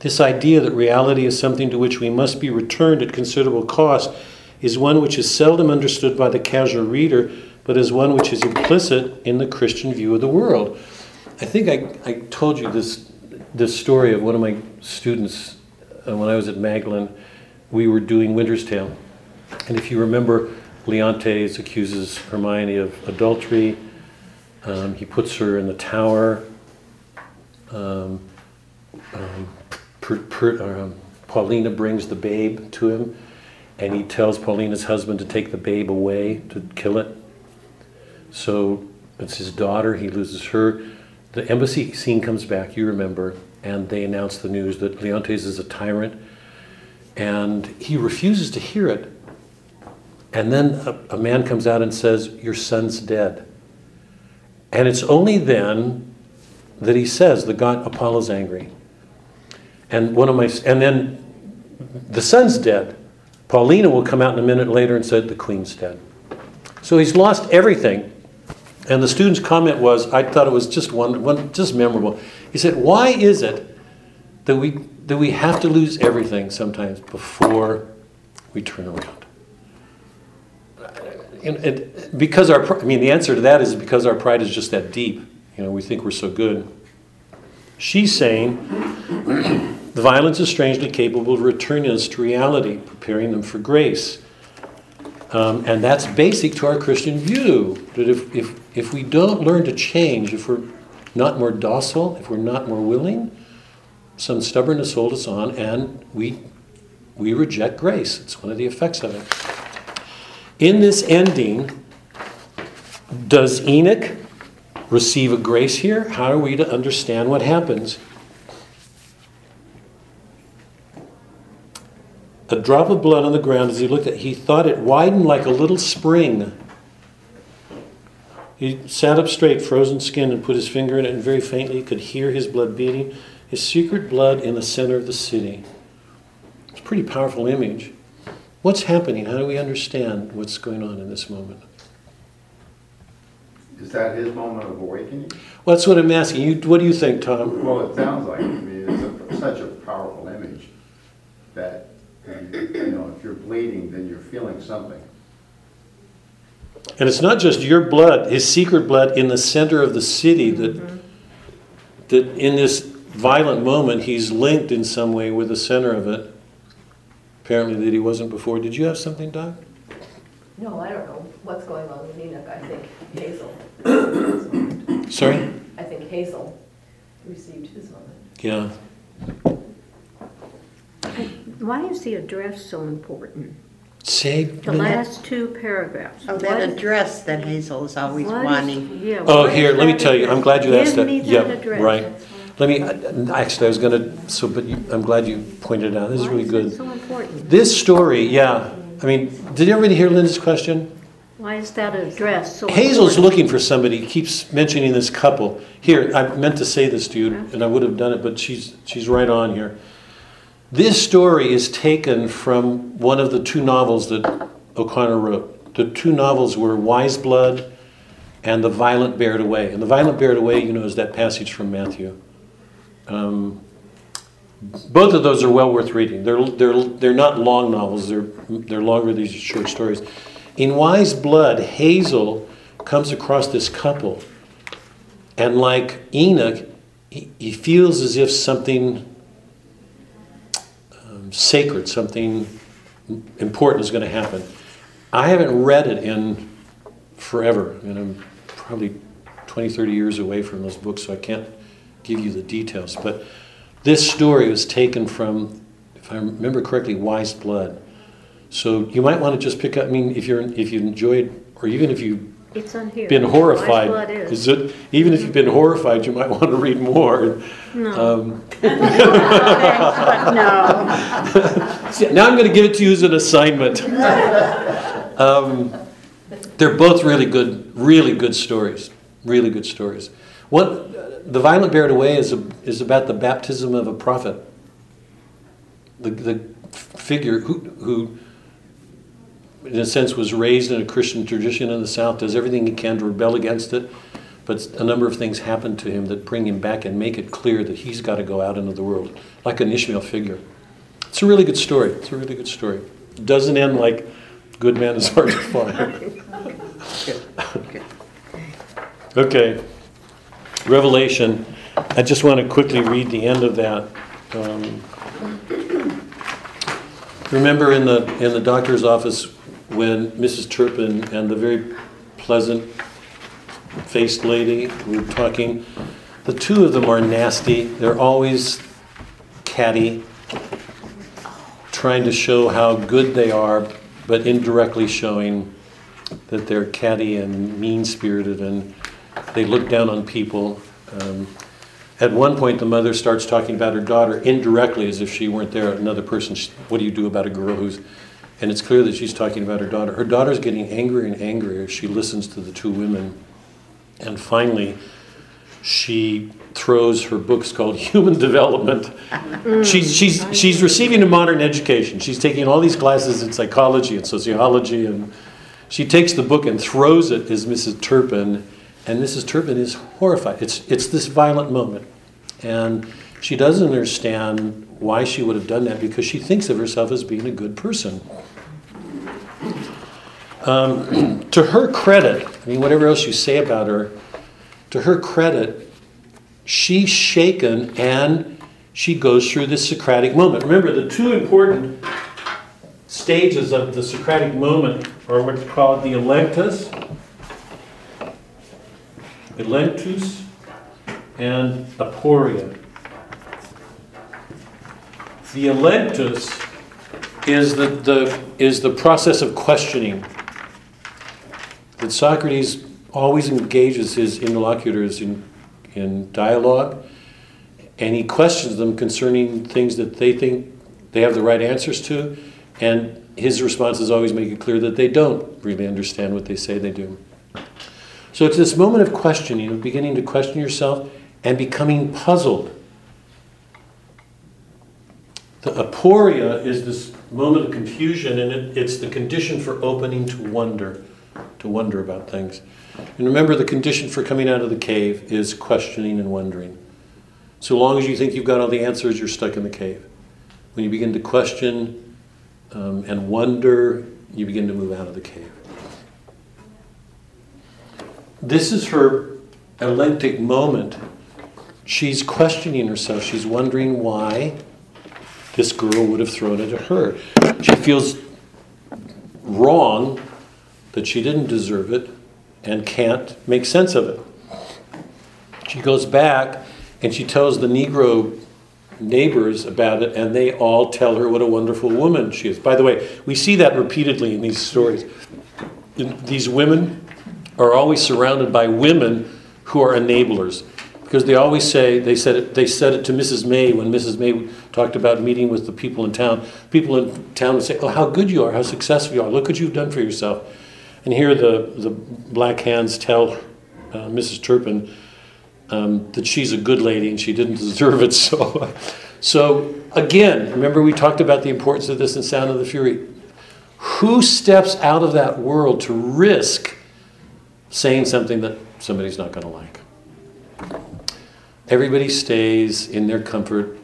This idea that reality is something to which we must be returned at considerable cost is one which is seldom understood by the casual reader, but is one which is implicit in the Christian view of the world. I think I, I told you this, this story of one of my students uh, when I was at Magdalen. We were doing Winter's Tale. And if you remember, Leontes accuses Hermione of adultery. Um, he puts her in the tower. Um, um, per, per, um, Paulina brings the babe to him, and he tells Paulina's husband to take the babe away to kill it. So it's his daughter. He loses her. The embassy scene comes back. You remember, and they announce the news that Leontes is a tyrant, and he refuses to hear it. And then a, a man comes out and says, Your son's dead. And it's only then that he says, The god Apollo's angry. And one of my, and then the son's dead. Paulina will come out in a minute later and said, The queen's dead. So he's lost everything. And the student's comment was, I thought it was just one, one just memorable. He said, Why is it that we that we have to lose everything sometimes before we turn around? And, and because our, I mean, the answer to that is because our pride is just that deep. You know, we think we're so good. She's saying the violence is strangely capable of returning us to reality, preparing them for grace. Um, and that's basic to our Christian view that if, if, if we don't learn to change, if we're not more docile, if we're not more willing, some stubbornness holds us on and we, we reject grace. It's one of the effects of it. In this ending, does Enoch receive a grace here? How are we to understand what happens? A drop of blood on the ground as he looked at he thought it widened like a little spring. He sat up straight, frozen skin, and put his finger in it, and very faintly could hear his blood beating. His secret blood in the center of the city. It's a pretty powerful image. What's happening? How do we understand what's going on in this moment? Is that his moment of awakening? Well, that's what I'm asking. You, what do you think, Tom? Well, it sounds like, I mean, it's a- such a powerful image that, you know, if you're bleeding, then you're feeling something. And it's not just your blood, his secret blood in the center of the city that that in this violent moment he's linked in some way with the center of it. Apparently that he wasn't before. Did you have something, Doc? No, I don't know what's going on with Enoch. I think Hazel. Sorry? I think Hazel received his moment. Yeah. Why is the address so important? Say The last two paragraphs. Oh, What- that address that Hazel is always what is- wanting. yeah, Oh, what is here, let me that tell you. I'm glad you asked that. Give me Yeah, that address. right. Let me actually I was going to so but you, I'm glad you pointed it out. This is really good. so important? This story, yeah. I mean, did everybody hear Linda's question? Why is that address so Hazel's important? looking for somebody. Keeps mentioning this couple. Here, I meant to say this to you, and I would have done it, but she's she's right on here. This story is taken from one of the two novels that O'Connor wrote. The two novels were Wise Blood and The Violent Bear It Away. And The Violent Bear It Away, you know, is that passage from Matthew. Um, both of those are well worth reading. They're, they're, they're not long novels, they're, they're longer, these are short stories. In Wise Blood, Hazel comes across this couple, and like Enoch, he, he feels as if something um, sacred, something important is going to happen. I haven't read it in forever, and I'm probably 20, 30 years away from those books, so I can't give you the details. But this story was taken from, if I remember correctly, Wise Blood. So you might want to just pick up. I mean, if you're if you enjoyed, or even if you've It's on here. been horrified, is. is it? Even if you've been horrified, you might <laughs> want to read more. No. Um, <laughs> no. <laughs> See, now I'm going to give it to you as an assignment. um, they're both really good, really good stories. Really good stories. What the violent bear it away is a, is about the baptism of a prophet. The the figure who who. In a sense, was raised in a Christian tradition in the South, does everything he can to rebel against it, but a number of things happen to him that bring him back and make it clear that he's got to go out into the world, like an Ishmael figure. It's a really good story. It's a really good story. It doesn't end like good man is hard to find. <laughs> okay. <laughs> Revelation. I just want to quickly read the end of that. Um, remember in the in the doctor's office when Mrs. Turpin and the very pleasant faced lady were talking. The two of them are nasty. They're always catty trying to show how good they are, but indirectly showing that they're catty and mean spirited and they look down on people. Um, At one point, the mother starts talking about her daughter indirectly as if she weren't there. Another person, she- what do you do about a girl who's. And it's clear that she's talking about her daughter. Her daughter's getting angrier and angrier as she listens to the two women. And finally, she throws her books called <laughs> Human Development. She's, she's, she's receiving a modern education. She's taking all these classes in psychology and sociology, and she takes the book and throws it as Mrs. Turpin, and Mrs. Turpin is horrified. It's, it's this violent moment. And she doesn't understand why she would have done that because she thinks of herself as being a good person. Um, <clears throat> to her credit, I mean, whatever else you say about her, to her credit, she's shaken and she goes through this Socratic moment. Remember, the two important stages of the Socratic moment are what's called the elenchus, elenchus, and aporia. The elenchus is the, the, is the process of questioning that Socrates always engages his interlocutors in, in dialogue, and he questions them concerning things that they think they have the right answers to, and his responses always make it clear that they don't really understand what they say they do. So it's this moment of questioning, of beginning to question yourself and becoming puzzled. The aporia is this moment of confusion, and it, it's the condition for opening to wonder, to wonder about things. And remember, the condition for coming out of the cave is questioning and wondering. So long as you think you've got all the answers, you're stuck in the cave. When you begin to question um, and wonder, you begin to move out of the cave. This is her elenctic moment. She's questioning herself. She's wondering why this girl would have thrown it at her. She feels wrong that she didn't deserve it and can't make sense of it. She goes back and she tells the Negro neighbors about it, and they all tell her what a wonderful woman she is. By the way, we see that repeatedly in these stories. These women are always surrounded by women who are enablers because they always say they said it, they said it to Mrs. May when Mrs. May talked about meeting with the people in town. People in town would say, "Oh, how good you are! How successful you are! Look what you've done for yourself." And here the the black hands tell uh, Mrs. Turpin um, that she's a good lady and she didn't <laughs> deserve it. So, so again, remember we talked about the importance of this in Sound of the Fury. Who steps out of that world to risk saying something that somebody's not going to like? Everybody stays in their comfort.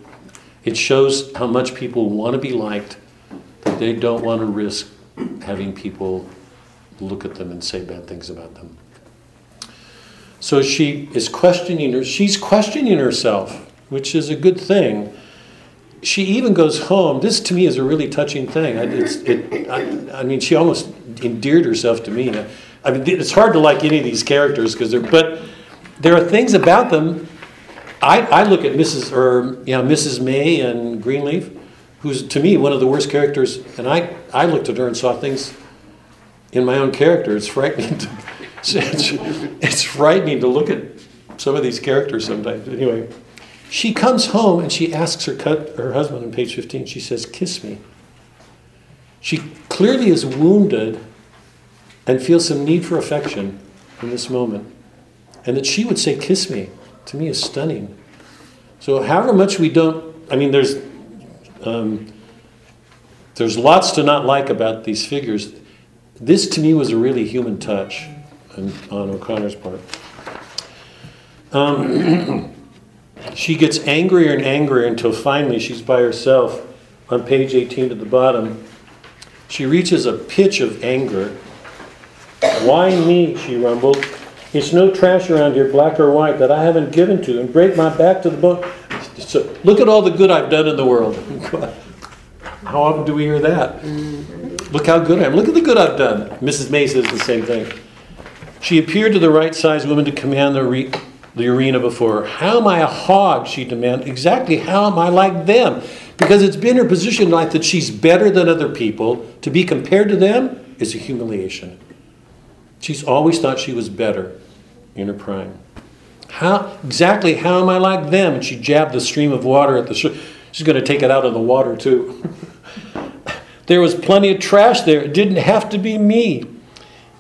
It shows how much people want to be liked, that they don't want to risk having people look at them and say bad things about them. So she is questioning her. She's questioning herself, which is a good thing. She even goes home. This to me is a really touching thing. I, it, I, I mean, she almost endeared herself to me. Mean, it's hard to like any of these characters because they're, but there are things about them. I, I look at Mrs. or you know Mrs. May and Greenleaf, who's to me one of the worst characters, and I, I looked at her and saw things in my own character. It's frightening. To, <laughs> it's, it's frightening to look at some of these characters sometimes. Anyway, she comes home and she asks her, cut, her husband on page 15, she says, Kiss me. She clearly is wounded and feel some need for affection in this moment. And that she would say, Kiss me, to me is stunning. So, however much we don't, I mean, there's, um, there's lots to not like about these figures. This to me was a really human touch on, on O'Connor's part. Um, <clears throat> she gets angrier and angrier until finally she's by herself on page 18 at the bottom. She reaches a pitch of anger. Why me? She rumbled. It's no trash around here, black or white, that I haven't given to, and break my back to the bone. So, look at all the good I've done in the world. How often do we hear that? Look how good I am. Look at the good I've done. Mrs. May says the same thing. She appeared to the right sized woman to command the, re- the arena before her. How am I a hog? She demanded. Exactly how am I like them? Because it's been her position in life that she's better than other people. To be compared to them is a humiliation. She's always thought she was better in her prime. How exactly how am I like them? And she jabbed the stream of water at the. She's going to take it out of the water too. <laughs> there was plenty of trash there. It didn't have to be me.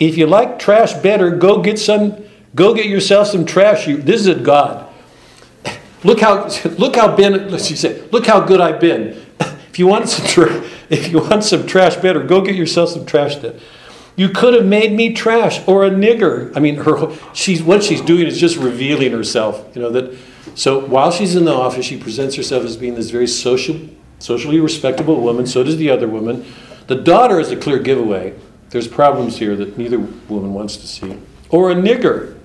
If you like trash better, go get some. Go get yourself some trash. You, this is God. <laughs> Look how <laughs> look how. Let's said, "Look how good I've been." If you want some tra- if you want some trash better, go get yourself some trash then. You could have made me trash or a nigger. I mean, her she's what she's doing is just revealing herself. You know that. So while she's in the office, she presents herself as being this very social, socially respectable woman. So does the other woman. The daughter is a clear giveaway. There's problems here that neither woman wants to see. Or a nigger.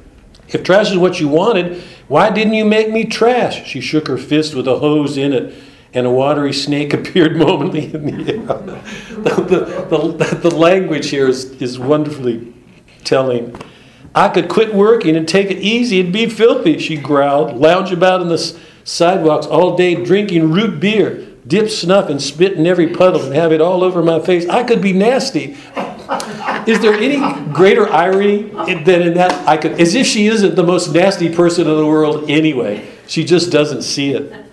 If trash is what you wanted, why didn't you make me trash? She shook her fist with a hose in it, and a watery snake <laughs> appeared momently in the air. <laughs> the, the, the, the language here is, is wonderfully telling. I could quit working and take it easy and be filthy, she growled, lounge about in the sidewalks all day drinking root beer, dip snuff and spit in every puddle and have it all over my face. I could be nasty. Is there any greater irony than in that? I could, as if she isn't the most nasty person in the world anyway. She just doesn't see it.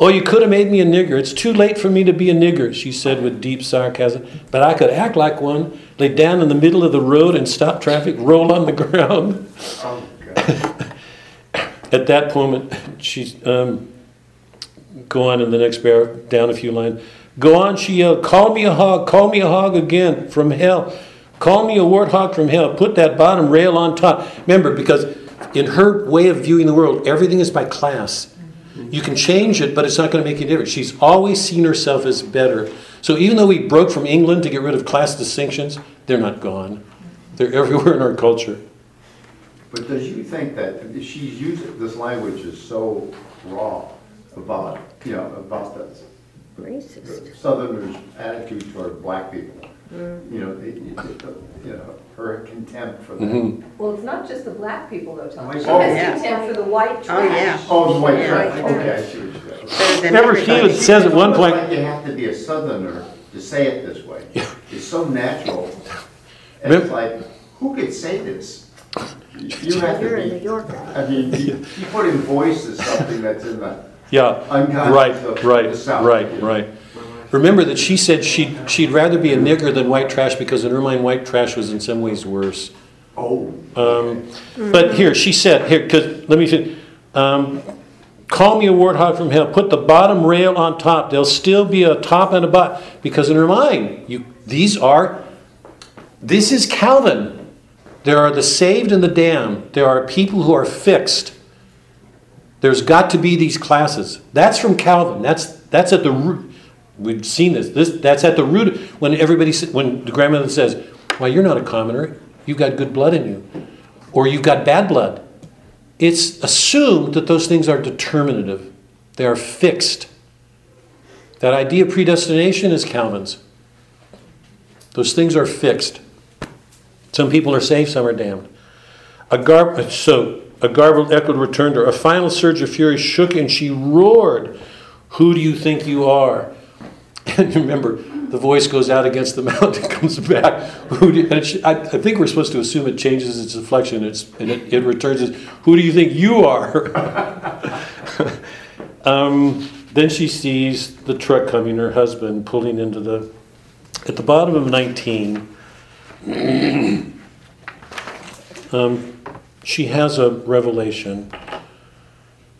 Oh, you could have made me a nigger. It's too late for me to be a nigger, she said with deep sarcasm. But I could act like one, lay down in the middle of the road and stop traffic, roll on the ground. Oh, God. At that moment, she's um, go on in the next bar, down a few lines. Go on, she yelled. Call me a hog. Call me a hog again from hell. Call me a warthog from hell. Put that bottom rail on top. Remember, because in her way of viewing the world, everything is by class. You can change it, but it's not going to make any difference. She's always seen herself as better. So even though we broke from England to get rid of class distinctions, they're not gone. They're everywhere in our culture. But does you think that she's using, this language is so raw about, you know, about the Racist. Southerners' attitude toward black people? Mm. You know, it- it- you know, her contempt for them. Mhm. Well, it's not just the black people though, Tom. White She trash. has contempt for the white Oh, trash. yeah. Oh, the white Yeah. trash, okay, I see what you're saying. Better than Remember, she everybody. was- says at one It's point- like you have to be a southerner to say it this way. It's so natural. And it's like, who could say this? You have You're a to New be, Yorker. I mean, you you put in voice to something that's in the Yeah, unconscious right, of right, the South. right, right. Remember that she said she'd, she'd rather be a nigger than white trash because in her mind, white trash was in some ways worse. Oh. Um, but here, she said, here, because, let me see, um, call me a warthog from hell, put the bottom rail on top, there'll still be a top and a bottom, because in her mind, you, these are, this is Calvin. There are the saved and the damned. There are people who are fixed. There's got to be these classes. That's from Calvin. That's that's at the root. We've seen this. This that's at the root. When everybody when the grandmother says, "Why you're not a commoner. You've got good blood in you, or you've got bad blood." It's assumed that those things are determinative. They are fixed. That idea of predestination is Calvin's. Those things are fixed. Some people are saved, some are damned. A garb, uh, so a garbled echo returned her. A final surge of fury shook and she roared, Who do you think you are? And remember, the voice goes out against the mountain, comes back. Who do, and I, I think we're supposed to assume it changes its inflection. It's, and it, it returns as, Who do you think you are? <laughs> um, then she sees the truck coming, her husband pulling into the. At the bottom of 19, <clears throat> um, she has a revelation.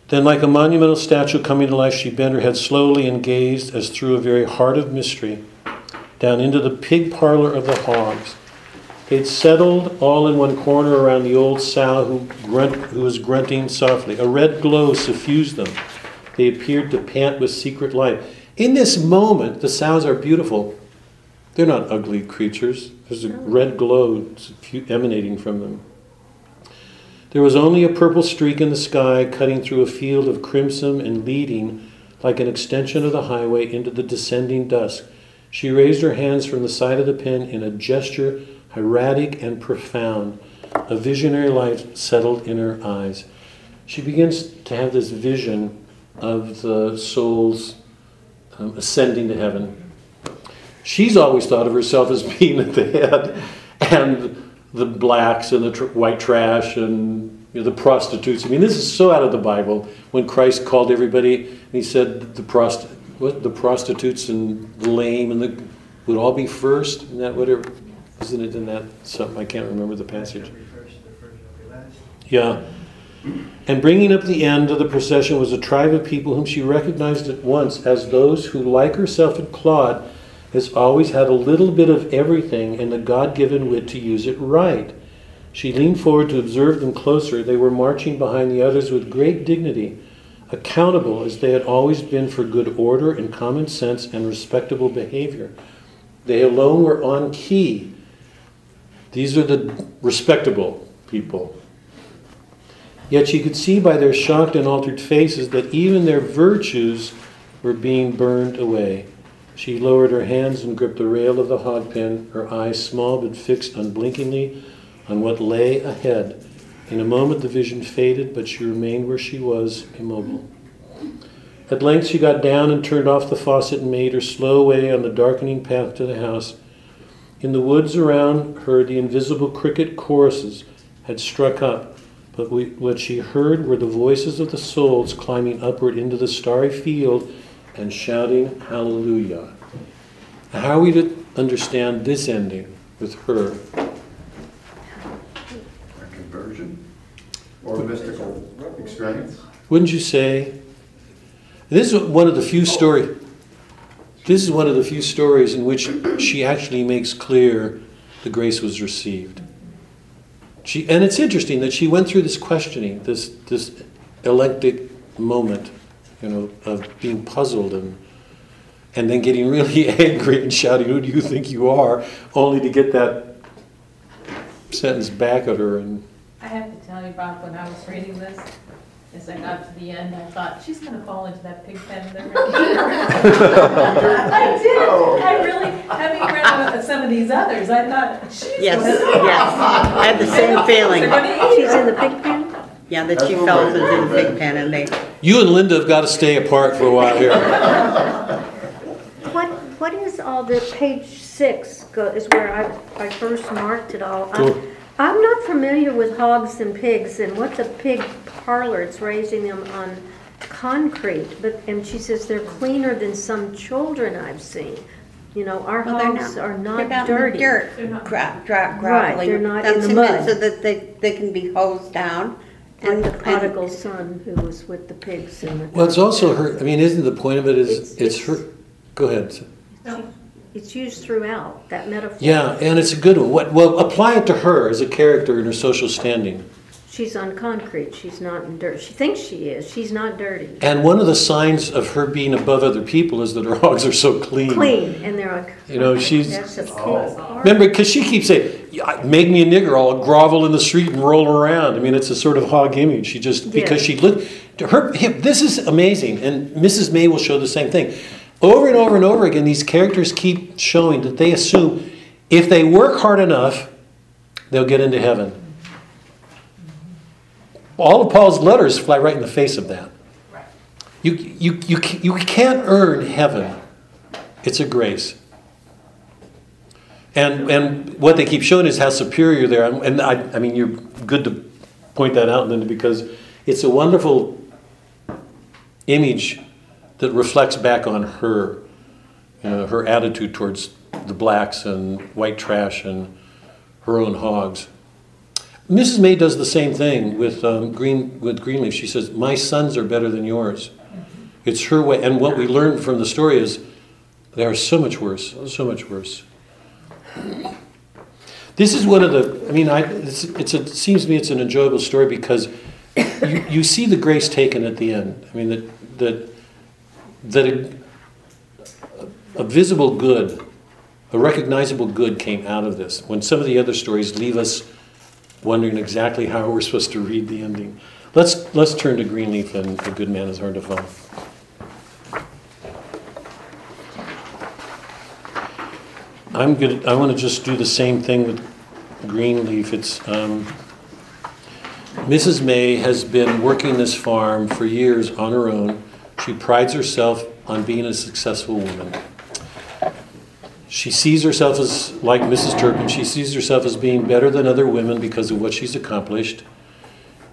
Then, like a monumental statue coming to life, she bent her head slowly and gazed as through a very heart of mystery down into the pig parlor of the hogs. They'd settled all in one corner around the old sow who, grunt, who was grunting softly. A red glow suffused them. They appeared to pant with secret life. In this moment, the sows are beautiful. They're not ugly creatures. There's a red glow emanating from them. There was only a purple streak in the sky cutting through a field of crimson and leading, like an extension of the highway, into the descending dusk. She raised her hands from the side of the pen in a gesture hieratic and profound. A visionary light settled in her eyes. She begins to have this vision of the soul's um, ascending to heaven. She's always thought of herself as <laughs> being at the head, and the blacks and the tr- white trash and you know, the prostitutes. I mean, this is so out of the Bible. When Christ called everybody, and he said the prost, what the prostitutes and the lame and the would all be first. Isn't that whatever? Isn't it in that something? I can't remember the passage. Yeah. And bringing up the end of the procession was a tribe of people whom she recognized at once as those who, like herself and Claude, has always had a little bit of everything and the God given wit to use it right. She leaned forward to observe them closer. They were marching behind the others with great dignity, accountable as they had always been for good order and common sense and respectable behavior. They alone were on key. These are the respectable people. Yet she could see by their shocked and altered faces that even their virtues were being burned away. She lowered her hands and gripped the rail of the hog pen, her eyes small but fixed unblinkingly on what lay ahead. In a moment the vision faded, but she remained where she was, immobile. At length she got down and turned off the faucet and made her slow way on the darkening path to the house. In the woods around her, the invisible cricket choruses had struck up, but we, what she heard were the voices of the souls climbing upward into the starry field and shouting hallelujah. How are we to understand this ending with her? A conversion or a mystical experience. Wouldn't you say? This is one of the few story. This is one of the few stories in which she actually makes clear the grace was received. She, and it's interesting that she went through this questioning, this this elenctic moment, you know, of being puzzled and and then getting really <laughs> angry and shouting, "Who do you think you are?" Only to get that sentence back at her and I have to tell you, Bob, when I was reading this, as I got to the end, I thought, she's gonna fall into that pig pen they're gonna eat her. I did, I really, having read some of these others, I thought, she's Yes, gonna. yes. I had the same feeling. They're gonna eat She's in the pig pen? Yeah, that two fellows was in the pig pen and they, you and Linda have got to stay apart for a while here. What, what is all the, page six go, is where I, I first marked it all. I'm- I'm not familiar with hogs and pigs and what's a pig parlor? It's raising them on concrete, but, and she says they're cleaner than some children I've seen. You know, our well, they're hogs not, are they're not not in the dirty. dirt, They're not- gra- dra- Right, they're not That's in the meant mud. So that they, they can be hosed down. Like and the and- prodigal son who was with the pigs and the. Well, it's also her. I mean, isn't the point of it is It's- it's, her. Go ahead. It's used throughout, that metaphor. Yeah, and it's a good one. What, well, apply it to her as a character in her social standing. She's on concrete, she's not in dirt. She thinks she is, she's not dirty. And one of the signs of her being above other people is that her <laughs> hogs are so clean. Clean, and they're like. You know, oh, she's- That's a pig Oh. Remember, because she keeps saying, "Yeah, "Make me a nigger, I'll grovel in the street and roll around." I mean, it's a sort of hog image. She just because Yeah. she looked to her. This is amazing, and Mrs. May will show the same thing. Over and over and over again, these characters keep showing that they assume if they work hard enough, they'll get into heaven. All of Paul's letters fly right in the face of that. You, you, you, you can't earn heaven. It's a grace. And, and what they keep showing is how superior they are. And I, I mean, you're good to point that out, Linda, because it's a wonderful image that reflects back on her, know, her attitude towards the blacks and white trash and her own hogs. Mrs. May does the same thing with um, Green with Greenleaf. She says, "My sons are better than yours." It's her way, and what we learn from the story is they are so much worse, so much worse. This is one of the. I mean, I, it's, it's a, it seems to me it's an enjoyable story because you, you see the grace taken at the end. I mean that that that a, a visible good, a recognizable good came out of this. When some of the other stories leave us wondering exactly how we're supposed to read the ending. Let's let's turn to Greenleaf and A Good Man Is Hard to Find. I'm good. I want to just do the same thing with Greenleaf. It's um, Mrs. May has been working this farm for years on her own. She prides herself on being a successful woman. She sees herself as, like Mrs. Turpin, she sees herself as being better than other women because of what she's accomplished.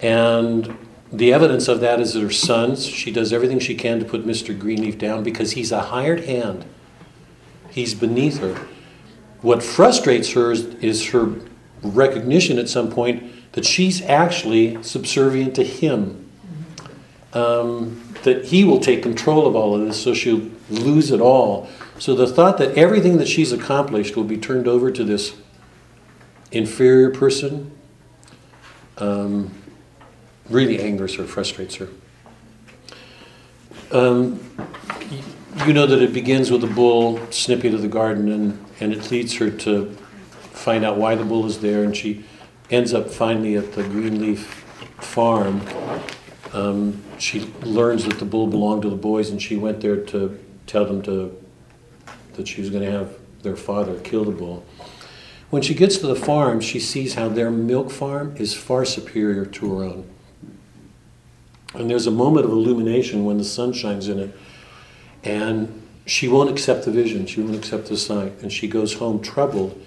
And the evidence of that is her sons, she does everything she can to put Mr. Greenleaf down because he's a hired hand. He's beneath her. What frustrates her is, is her recognition at some point that she's actually subservient to him. Um, that he will take control of all of this, so she'll lose it all. So the thought that everything that she's accomplished will be turned over to this inferior person um, really angers her, frustrates her. Um, you know that it begins with a bull snipping to the garden, and, and it leads her to find out why the bull is there, and she ends up finally at the Greenleaf farm. Um, she learns that the bull belonged to the boys, and she went there to tell them to that she was going to have their father kill the bull. When she gets to the farm, she sees how their milk farm is far superior to her own. And there's a moment of illumination when the sun shines in it, and she won't accept the vision, she won't accept the sight, and she goes home troubled.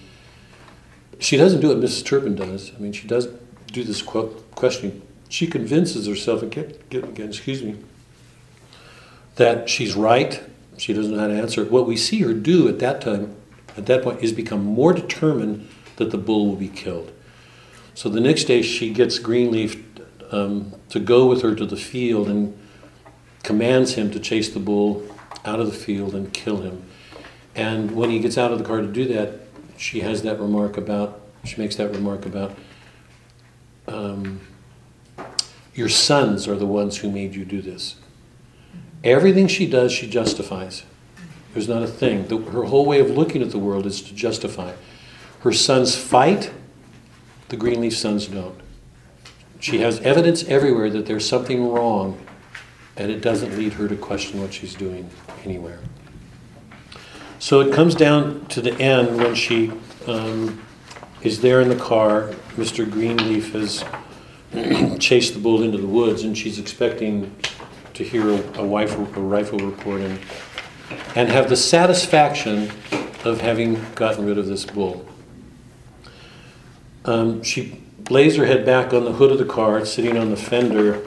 She doesn't do what Mrs. Turpin does. I mean, she does do this que- questioning. She convinces herself again, again, excuse me, that she's right. She doesn't know how to answer. What we see her do at that time, at that point, is become more determined that the bull will be killed. So the next day, she gets Greenleaf um, to go with her to the field and commands him to chase the bull out of the field and kill him. And when he gets out of the car to do that, she has that remark about, she makes that remark about, um, your sons are the ones who made you do this. Everything she does, she justifies. There's not a thing. The, her whole way of looking at the world is to justify. Her sons fight, the Greenleaf sons don't. She has evidence everywhere that there's something wrong, and it doesn't lead her to question what she's doing anywhere. So it comes down to the end when she um, is there in the car. Mr. Greenleaf has <clears throat> chased the bull into the woods, and she's expecting to hear a, a, rifle, a rifle report and, and have the satisfaction of having gotten rid of this bull. Um, she lays her head back on the hood of the car, sitting on the fender,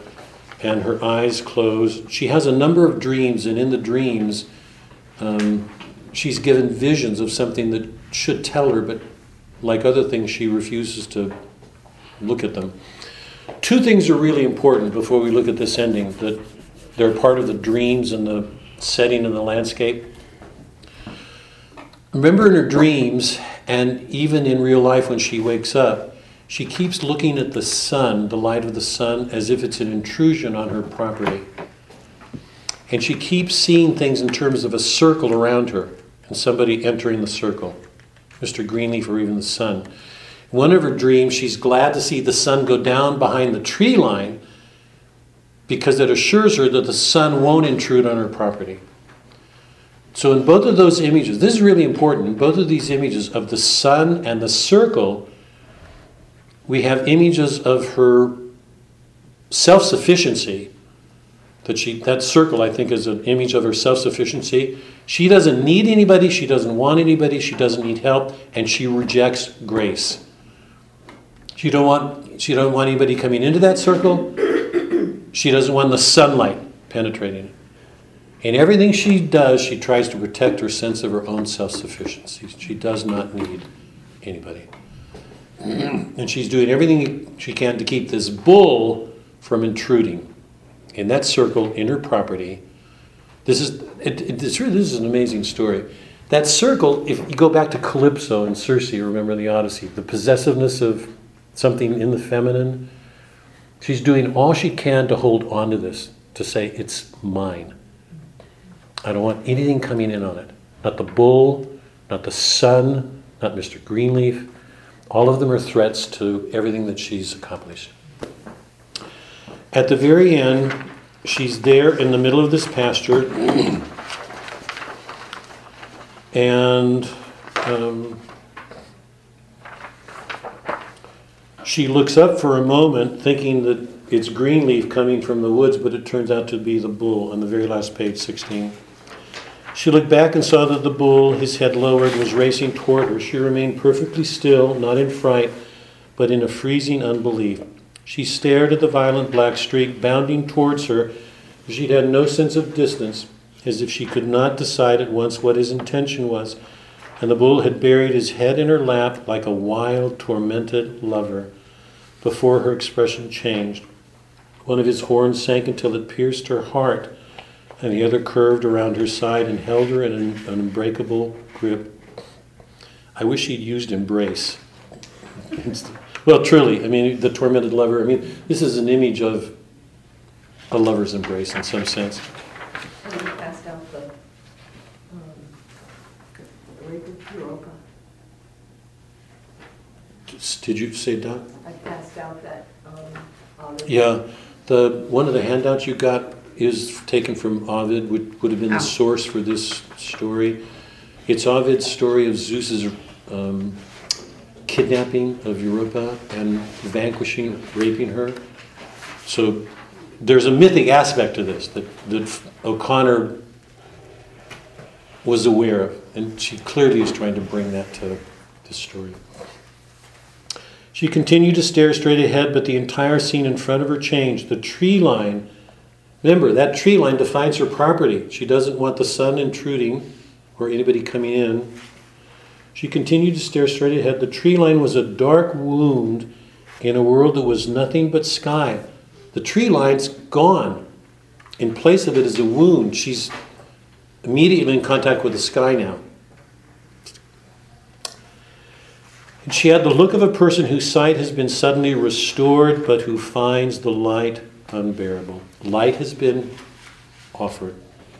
and her eyes closed. She has a number of dreams, and in the dreams, um, she's given visions of something that should tell her, but like other things, she refuses to look at them. Two things are really important before we look at this ending that they're part of the dreams and the setting and the landscape. Remember in her dreams, and even in real life when she wakes up, she keeps looking at the sun, the light of the sun, as if it's an intrusion on her property. And she keeps seeing things in terms of a circle around her and somebody entering the circle, Mr. Greenleaf or even the sun. One of her dreams, she's glad to see the sun go down behind the tree line because it assures her that the sun won't intrude on her property. So, in both of those images, this is really important. In both of these images of the sun and the circle, we have images of her self sufficiency. That she that circle I think is an image of her self-sufficiency. She doesn't need anybody, she doesn't want anybody, she doesn't need help, and she rejects grace. She don't want she don't want anybody coming into that circle. She doesn't want the sunlight penetrating it. In everything she does, she tries to protect her sense of her own self-sufficiency. She does not need anybody. Mm-hmm. and she's doing everything she can to keep this bull from intruding in that circle in her property. This is it, it, really, this is an amazing story. That circle, if you go back to Calypso and Circe, remember the Odyssey, the possessiveness of something in the feminine. She's doing all she can to hold on to this, to say it's mine. I don't want anything coming in on it. Not the bull, not the sun, not Mr. Greenleaf. All of them are threats to everything that she's accomplished. At the very end, she's there in the middle of this pasture, <clears throat> and um, she looks up for a moment, thinking that it's Greenleaf coming from the woods, but it turns out to be the bull on the very last page, 16. She looked back and saw that the bull, his head lowered, was racing toward her. She remained perfectly still, not in fright, but in a freezing unbelief. She stared at the violent black streak bounding towards her. She'd had no sense of distance, as if she could not decide at once what his intention was. And the bull had buried his head in her lap like a wild, tormented lover. Before her expression changed, one of his horns sank until it pierced her heart, and the other curved around her side and held her in an, an unbreakable grip. I wish he'd used embrace. <laughs> well, truly, I mean, the tormented lover, I mean, this is an image of a lover's embrace in some sense. And we passed out the, um, Rape of Europa. Did you say that? I passed out that, um. Yeah, the, one of the handouts you got is taken from Ovid, would, would have been the Oh. source for this story. It's Ovid's story of Zeus's um, kidnapping of Europa and vanquishing, raping her. So there's a mythic aspect to this that, that O'Connor was aware of, and she clearly is trying to bring that to the story. She continued to stare straight ahead, but the entire scene in front of her changed. The tree line, remember, that tree line defines her property. She doesn't want the sun intruding or anybody coming in. She continued to stare straight ahead. The tree line was a dark wound in a world that was nothing but sky. The tree line's gone. In place of it is a wound. She's immediately in contact with the sky now. And she had the look of a person whose sight has been suddenly restored, but who finds the light unbearable. Light has been offered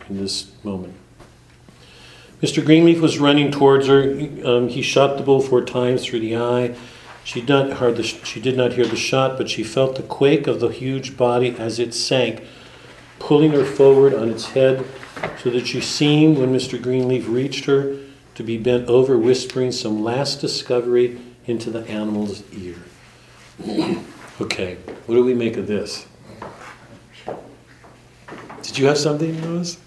in this moment. Mr. Greenleaf was running towards her. Um, he shot the bull four times through the eye. She did, not the, she did not hear the shot, but she felt the quake of the huge body as it sank, pulling her forward on its head, so that she seemed, when Mr. Greenleaf reached her, to be bent over, whispering some last discovery into the animal's ear. <clears throat> okay, what do we make of this? Did you have something, Rose?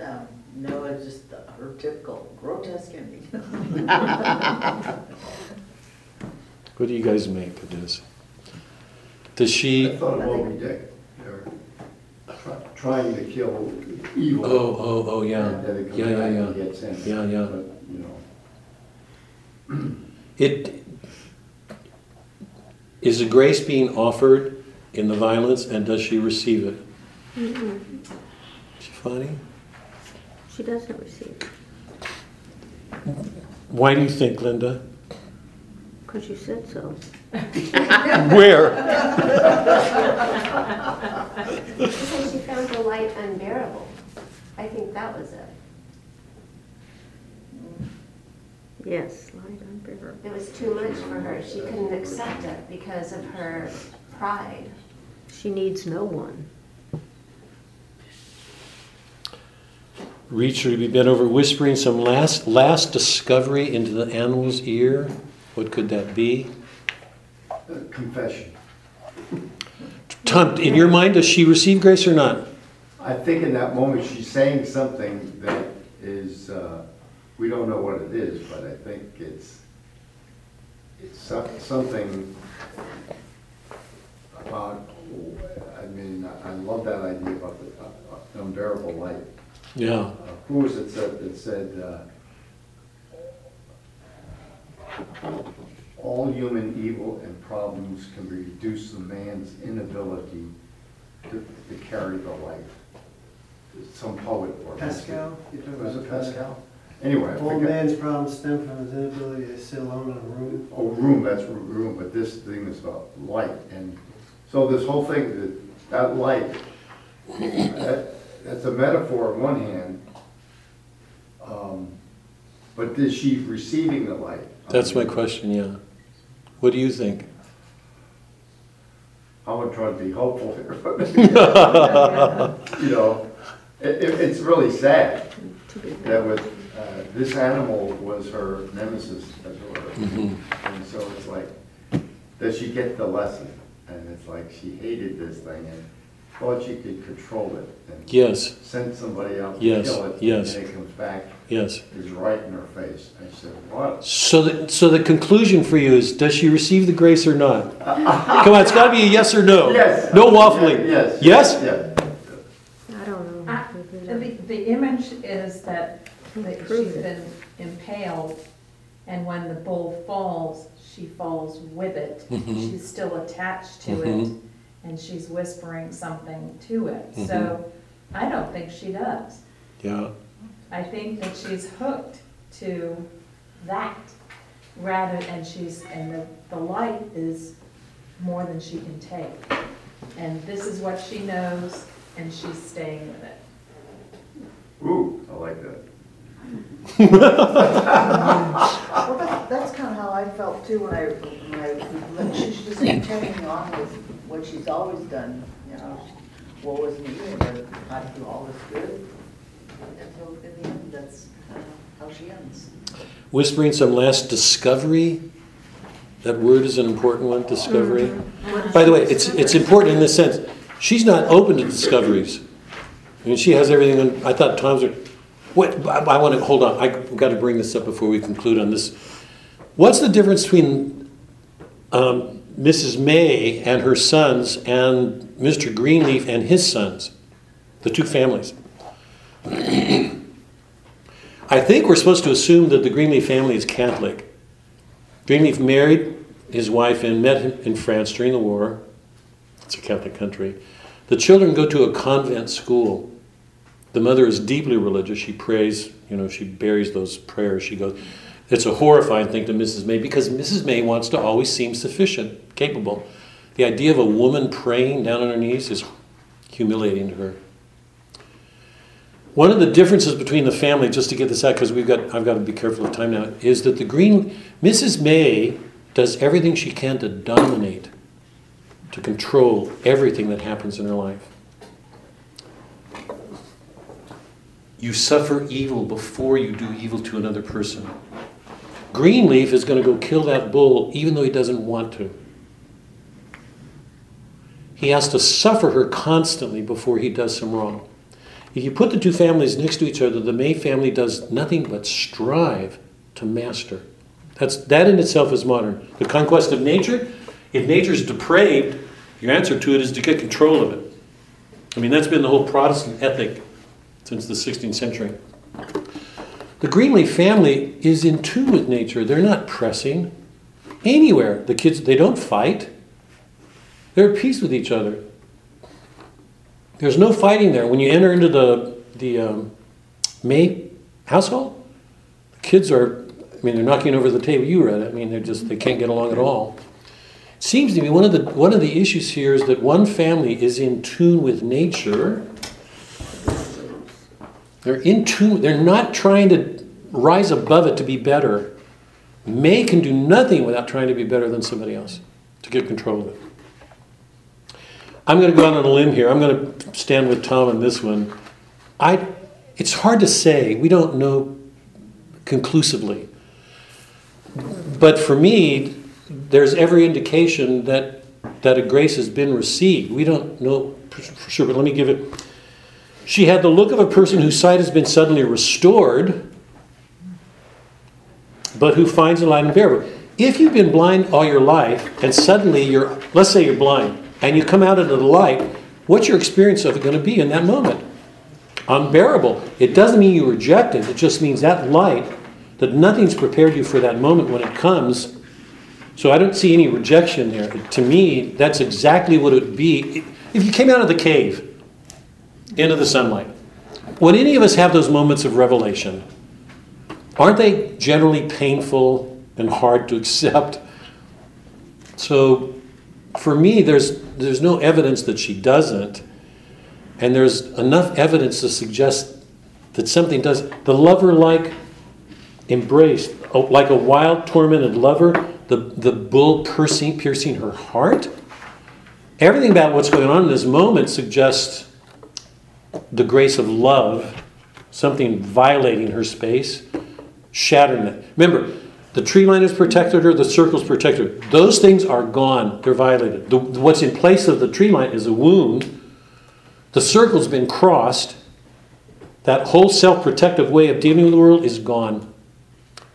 Um, No, it's just her typical grotesque ending. <laughs> What do you guys make of this? Does I she? thought of Moby Dick. They're try- trying to kill evil. Oh, oh, oh, yeah, And then it comes yeah, yeah, back and yeah. gets in. Yeah, yeah. But, you know, It is a grace being offered in the violence, and does she receive it? Mm-mm. Is she funny? She doesn't receive, Why do you think, Linda? because you said so. Where? She said she found the light unbearable. I think that was it. Yes, light unbearable. It was too much for her. She couldn't accept it because of her pride. She needs no one. Reach to be bent over, whispering some last last discovery into the animal's ear. What could that be? confession. Tom, in your mind, does she receive grace or not? I think in that moment, she's saying something that is, uh, we don't know what it is, but I think it's, it's some- something about, I mean, I love that idea about the unbearable light. Yeah. Uh, Who was it said, that said, uh, all human evil and problems can be reduced to man's inability to, to carry the light. Some poet or. Pascal? you're talking Was it about Pascal? Anyway, I All forget. man's problems stem from his inability to sit alone in a room. Oh, room, that's room, but this thing is about light, and so this whole thing, that, that light, that, that's a metaphor on one hand, um, but is she receiving the light? That's my question, yeah. What do you think? I would try to be hopeful here, <laughs> but, <laughs> you know, it, it- it's really sad that with, uh, this animal was her nemesis, as it were. Mhm. And so it's like, does she get the lesson? And it's like, she hated this thing and thought she could control it and Yes, send somebody out to Yes, kill it. yes. And then it comes back. Yes. is right in her face. I said, what? So the, so the conclusion for you is, does she receive the grace or not? <laughs> Come on, it's got to be a yes or no. Yes. No waffling. Yes. Yes? Yeah. I don't know. I- The, the image is that, that Prove she's it. been impaled, and when the bull falls, she falls with it. Mhm. She's still attached to it, Mhm. And she's whispering something to it. Mhm. So I don't think she does. Yeah. I think that she's hooked to that, rather, and she's, and the, the light is more than she can take. And this is what she knows, and she's staying with it. Ooh, I like that. Well, that- that's kind of how I felt too when I, when I, when she's just carrying on with what she's always done, you know. Woe is me, and I do all this good. Until in the end, that's kind of how she ends. Whispering some last discovery. That word is an important one, discovery. Mm-hmm. By the way, it's, it's important in this sense. She's not open to discoveries. I mean, she has everything on, I thought Tom's, what, I, I want to, hold on, I've got to bring this up before we conclude on this. What's the difference between um, Mrs. May and her sons and Mr. Greenleaf and his sons? The two families. I think we're supposed to assume that the Greenleaf family is Catholic. Greenleaf married his wife and met him in France during the war. It's a Catholic country. The children go to a convent school. The mother is deeply religious. She prays, you know, she buries those prayers. She goes. It's a horrifying thing to Mrs. May because Mrs. May wants to always seem sufficient, capable. The idea of a woman praying down on her knees is humiliating to her. One of the differences between the family, just to get this out, because we've got, I've got to be careful of time now, is that the Green, Mrs. May does everything she can to dominate, to control everything that happens in her life. You suffer evil before you do evil to another person. Greenleaf is going to go kill that bull even though he doesn't want to. He has to suffer her constantly before he does some wrong. If you put the two families next to each other, the May family does nothing but strive to master. That's, that in itself is modern. The conquest of nature, if nature is depraved, your answer to it is to get control of it. I mean, that's been the whole Protestant ethic since the 16th century. The Greenleaf family is in tune with nature. They're not pressing anywhere. The kids, they don't fight. They're at peace with each other. There's no fighting there. When you enter into the, the um, May household, the kids are, I mean, they're knocking over the table. You read. I mean, they're just, they can't get along at all. It seems to me one of the, one of the issues here is that one family is in tune with nature. They're in tune, they're not trying to rise above it to be better. May can do nothing without trying to be better than somebody else to get control of it. I'm going to go out on a limb here. I'm going to stand with Tom on this one. I, it's hard to say. We don't know conclusively. But for me, there's every indication that, that a grace has been received. We don't know for sure, but let me give it. She had the look of a person whose sight has been suddenly restored, but who finds the light unbearable. If you've been blind all your life and suddenly you're, let's say you're blind, and you come out into the light, what's your experience of it going to be in that moment? Unbearable. It doesn't mean you reject it, it just means that light, that nothing's prepared you for that moment when it comes. So I don't see any rejection there. To me, that's exactly what it would be if you came out of the cave into the sunlight. When any of us have those moments of revelation? Aren't they generally painful and hard to accept? So for me, there's, there's no evidence that she doesn't, and there's enough evidence to suggest that something does. The lover like embrace, oh, like a wild, tormented lover, the, the bull piercing, piercing her heart. Everything about what's going on in this moment suggests the grace of love, something violating her space, shattering it. Remember, the tree line has protected her, the circle's protected her. Those things are gone, they're violated. The, what's in place of the tree line is a wound. The circle's been crossed. that whole self-protective way of dealing with the world is gone.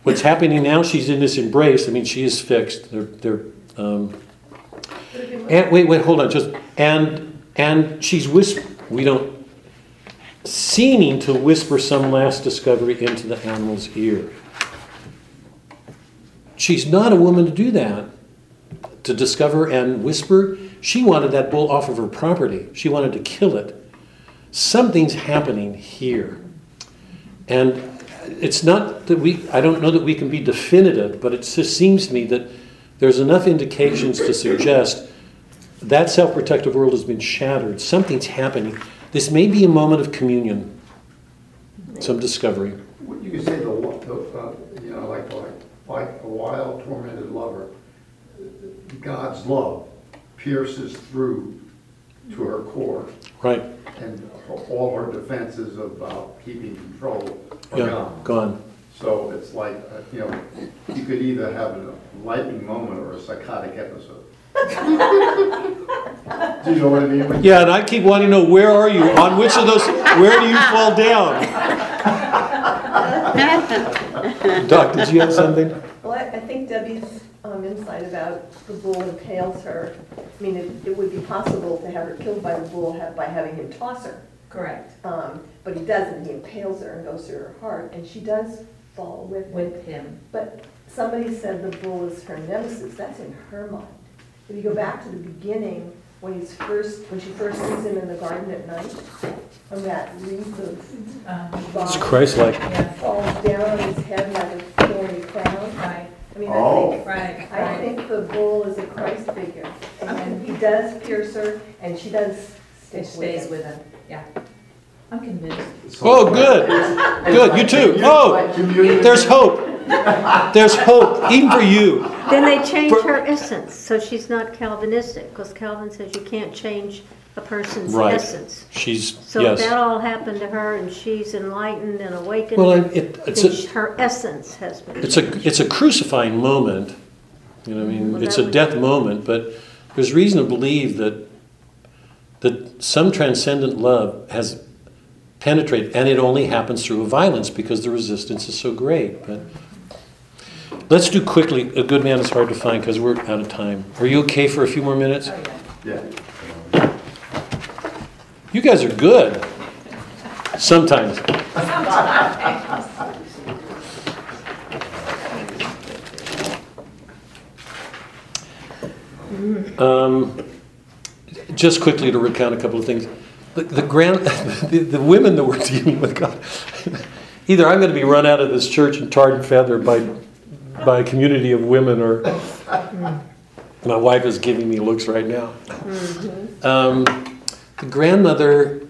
What's happening now? She's in this embrace. I mean, she is fixed. They're, they're. Um, and wait, wait, hold on. Just and and she's whispering. We don't seeming to whisper some last discovery into the animal's ear. She's not a woman to do that. To discover and whisper. She wanted that bull off of her property. She wanted to kill it. Something's happening here. And it's not that we, I don't know that we can be definitive, but it just seems to me that there's enough indications to suggest that self protective world has been shattered. Something's happening. This may be a moment of communion, some discovery. You could say the, the, uh, you know, like, like, like a wild tormented lover. God's love pierces through to her core, Right. and all her defenses about keeping control are Yeah, gone. gone. So it's like, uh, you know, you could either have a lightning moment or a psychotic episode. Do you know what I mean? Yeah, and I keep wanting to know where are you? On which of those, where do you fall down? Doc, did you have something? Well, I I think Debbie's um, insight about the bull impales her, I mean, it it would be possible to have her killed by the bull ha- by having him toss her. Correct, Um, But he doesn't, he impales her and goes through her heart, and she does fall with him. with him. But somebody said the bull is her nemesis, that's in her mind. If you go back to the beginning, when he's first, when she first sees him in the garden at night, and that wreath of Um, It's vine Christ-like. Yeah, falls down on his head like a thorny crown. right, I mean, I Oh. think right, I right. think the bull is a Christ figure, and he does pierce her, and she does It stick stays with with him, yeah. I'm convinced. Oh, good. Good, you too. Oh, there's hope. There's hope, even for you. Then they change For- her essence, so she's not Calvinistic, because Calvin says you can't change a person's Right. essence. She's, So if yes. that all happened to her and she's enlightened and awakened, Well, I- then it, it's a, her essence has been. it's a, it's a crucifying moment. You know, I mean, Well, it's that a would- death moment, but there's reason to believe that, that some transcendent love has penetrated, and it only happens through violence because the resistance is so great. But let's do quickly. A good man is hard to find because we're out of time. Are you okay for a few more minutes? Yeah. You guys are good. Sometimes. <laughs> Um, just quickly to recount a couple of things. The, the grand, <laughs> the, the women that we're dealing with, God, either I'm going to be run out of this church and tarred and feathered by, by a community of women, or my wife is giving me looks right now. Um, the grandmother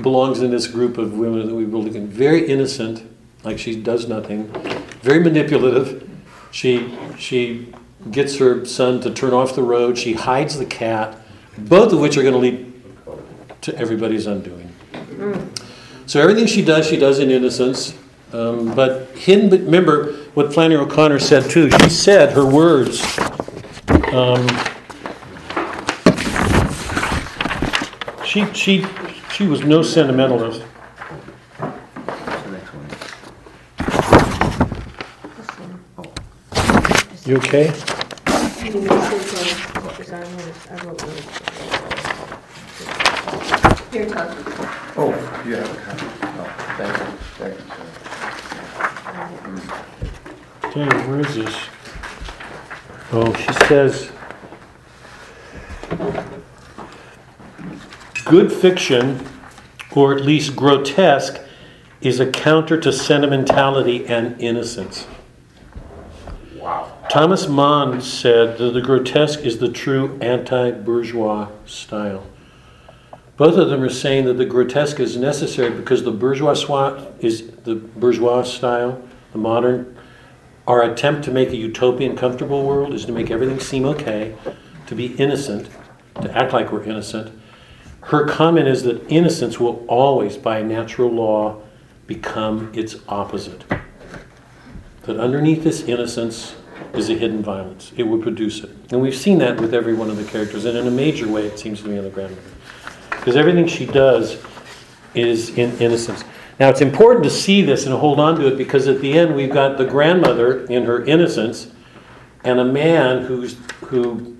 belongs in this group of women that we were looking very innocent, like she does nothing, very manipulative. She she gets her son to turn off the road. She hides the cat, both of which are going to lead to everybody's undoing. So everything she does, she does in innocence. Um, but but remember what Flannery O'Connor said too. She said her words. Um, she she she was no sentimentalist. You okay? I mean, this is, uh, because I wrote- I wrote those. Here, Tom. Oh, you have a copy? No, oh, thank you, thank you, sir. Dang, where is this? Oh, she says, good fiction, or at least grotesque, is a counter to sentimentality and innocence. Wow. Thomas Mann said that the grotesque is the true anti bourgeois style. Both of them are saying that the grotesque is necessary because the bourgeois swa- is the bourgeois style, the modern, our attempt to make a utopian, comfortable world is to make everything seem okay, to be innocent, to act like we're innocent. Her comment is that innocence will always, by natural law, become its opposite that underneath this innocence is a hidden violence. It would produce it. And we've seen that with every one of the characters, and in a major way, it seems to me, in the grandmother. Because everything she does is in innocence. Now, it's important to see this and hold on to it because at the end we've got the grandmother in her innocence and a man who's, who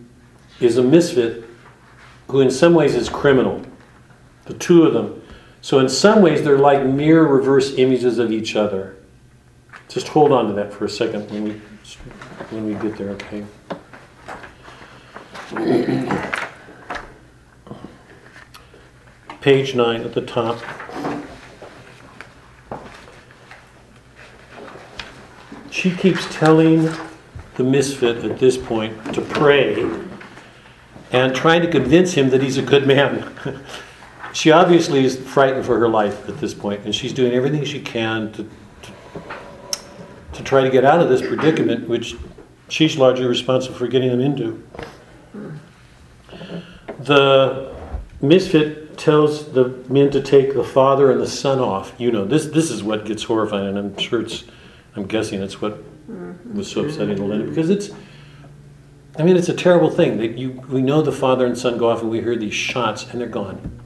is a misfit, who in some ways is criminal. The two of them. So, in some ways, they're like mirror reverse images of each other. Just hold on to that for a second when we, when we get there, okay? Page nine at the top. She keeps telling the misfit at this point to pray and trying to convince him that he's a good man. <laughs> she obviously is frightened for her life at this point, and she's doing everything she can to, to, to try to get out of this predicament, which she's largely responsible for getting them into. The misfit tells the men to take the father and the son off. You know, this this is what gets horrifying, and I'm sure it's, I'm guessing it's what was so upsetting to Linda because it's, I mean, it's a terrible thing that you we know the father and son go off, and we hear these shots, and they're gone.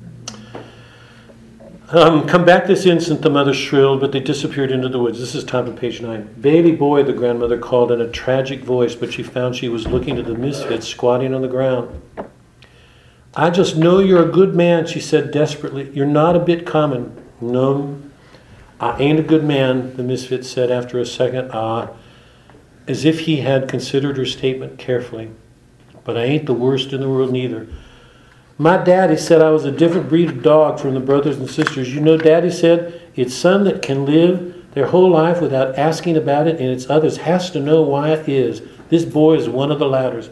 Um, come back this instant, the mother shrilled, but they disappeared into the woods. This is top of page nine. Baby boy, the grandmother called in a tragic voice, but she found she was looking at the misfit squatting on the ground. I just know you're a good man, she said desperately. You're not a bit common. No, I ain't a good man, the misfit said after a second ah, as if he had considered her statement carefully. But I ain't the worst in the world neither. My daddy said I was a different breed of dog from the brothers and sisters. You know, daddy said it's some that can live their whole life without asking about it, and it's others has to know why it is. This boy is one of the ladders.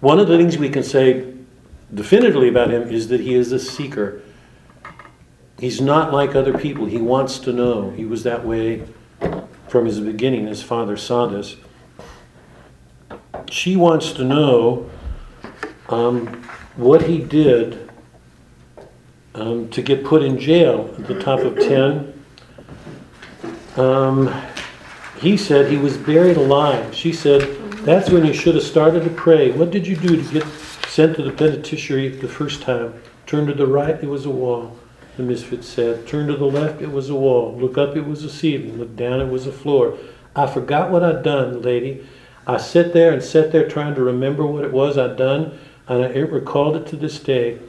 One of the things we can say definitively about him is that he is a seeker. He's not like other people. He wants to know. He was that way from his beginning. His father saw this. She wants to know um, what he did um, to get put in jail at the top of 10. Um, he said he was buried alive. She said, That's when you should have started to pray. What did you do to get sent to the penitentiary the first time? Turn to the right, it was a wall. The misfit said, Turn to the left, it was a wall. Look up, it was a ceiling. Look down, it was a floor. I forgot what I'd done, lady. I sat there and sat there trying to remember what it was I'd done, and I recalled it to this day.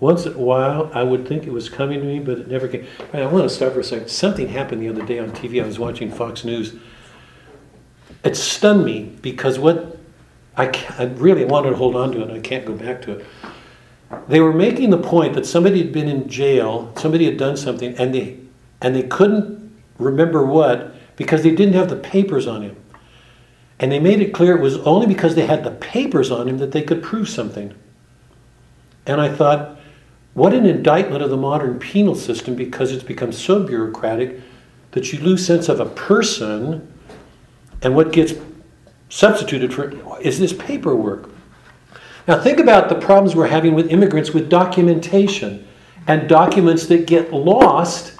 Once in a while, I would think it was coming to me, but it never came. Right, I want to stop for a second. Something happened the other day on TV. I was watching Fox News. It stunned me because what I, I really wanted to hold on to it, and I can't go back to it. They were making the point that somebody had been in jail, somebody had done something, and they and they couldn't remember what because they didn't have the papers on him. And they made it clear it was only because they had the papers on him that they could prove something. And I thought, what an indictment of the modern penal system because it's become so bureaucratic that you lose sense of a person and what gets substituted for is this paperwork. Now, think about the problems we're having with immigrants with documentation and documents that get lost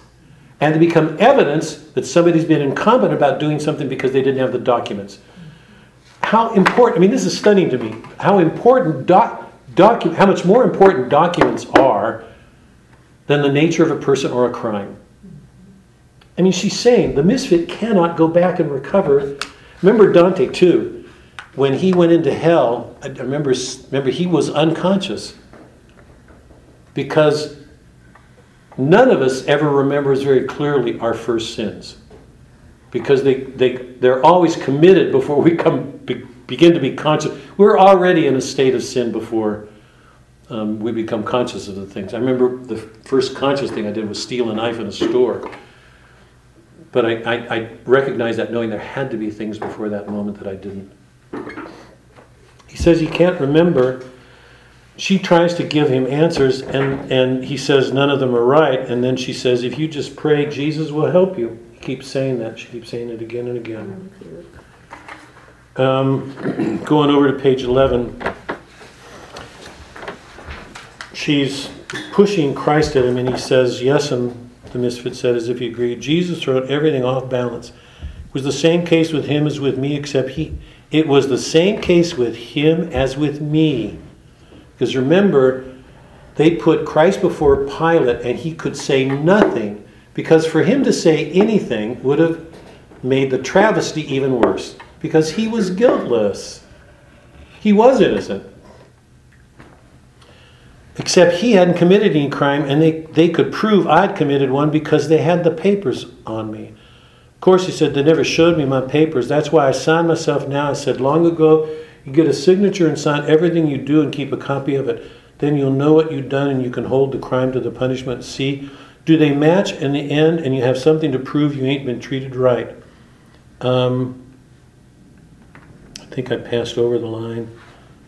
and they become evidence that somebody's been incompetent about doing something because they didn't have the documents. How important, I mean, this is stunning to me, how important, doc, docu, how much more important documents are than the nature of a person or a crime. I mean, she's saying the misfit cannot go back and recover. Remember Dante, too when he went into hell, I remember, remember he was unconscious because none of us ever remembers very clearly our first sins because they, they, they're always committed before we come be, begin to be conscious. We're already in a state of sin before um, we become conscious of the things. I remember the first conscious thing I did was steal a knife in a store. But I, I, I recognize that knowing there had to be things before that moment that I didn't. He says he can't remember. She tries to give him answers, and, and he says none of them are right. And then she says, If you just pray, Jesus will help you. He keeps saying that. She keeps saying it again and again. Um, <clears throat> going over to page 11, she's pushing Christ at him, and he says, Yes, and the misfit said, as if he agreed. Jesus threw everything off balance. It was the same case with him as with me, except he it was the same case with him as with me. Because remember, they put Christ before Pilate and he could say nothing Because for him to say anything would have made the travesty even worse. Because he was guiltless. He was innocent. Except he hadn't committed any crime, and they, they could prove I'd committed one because they had the papers on me. Of course, he said, they never showed me my papers. That's why I signed myself now. I said, long ago, you get a signature and sign everything you do and keep a copy of it. Then you'll know what you've done and you can hold the crime to the punishment. See, do they match in the end and you have something to prove you ain't been treated right? Um, I think I passed over the line.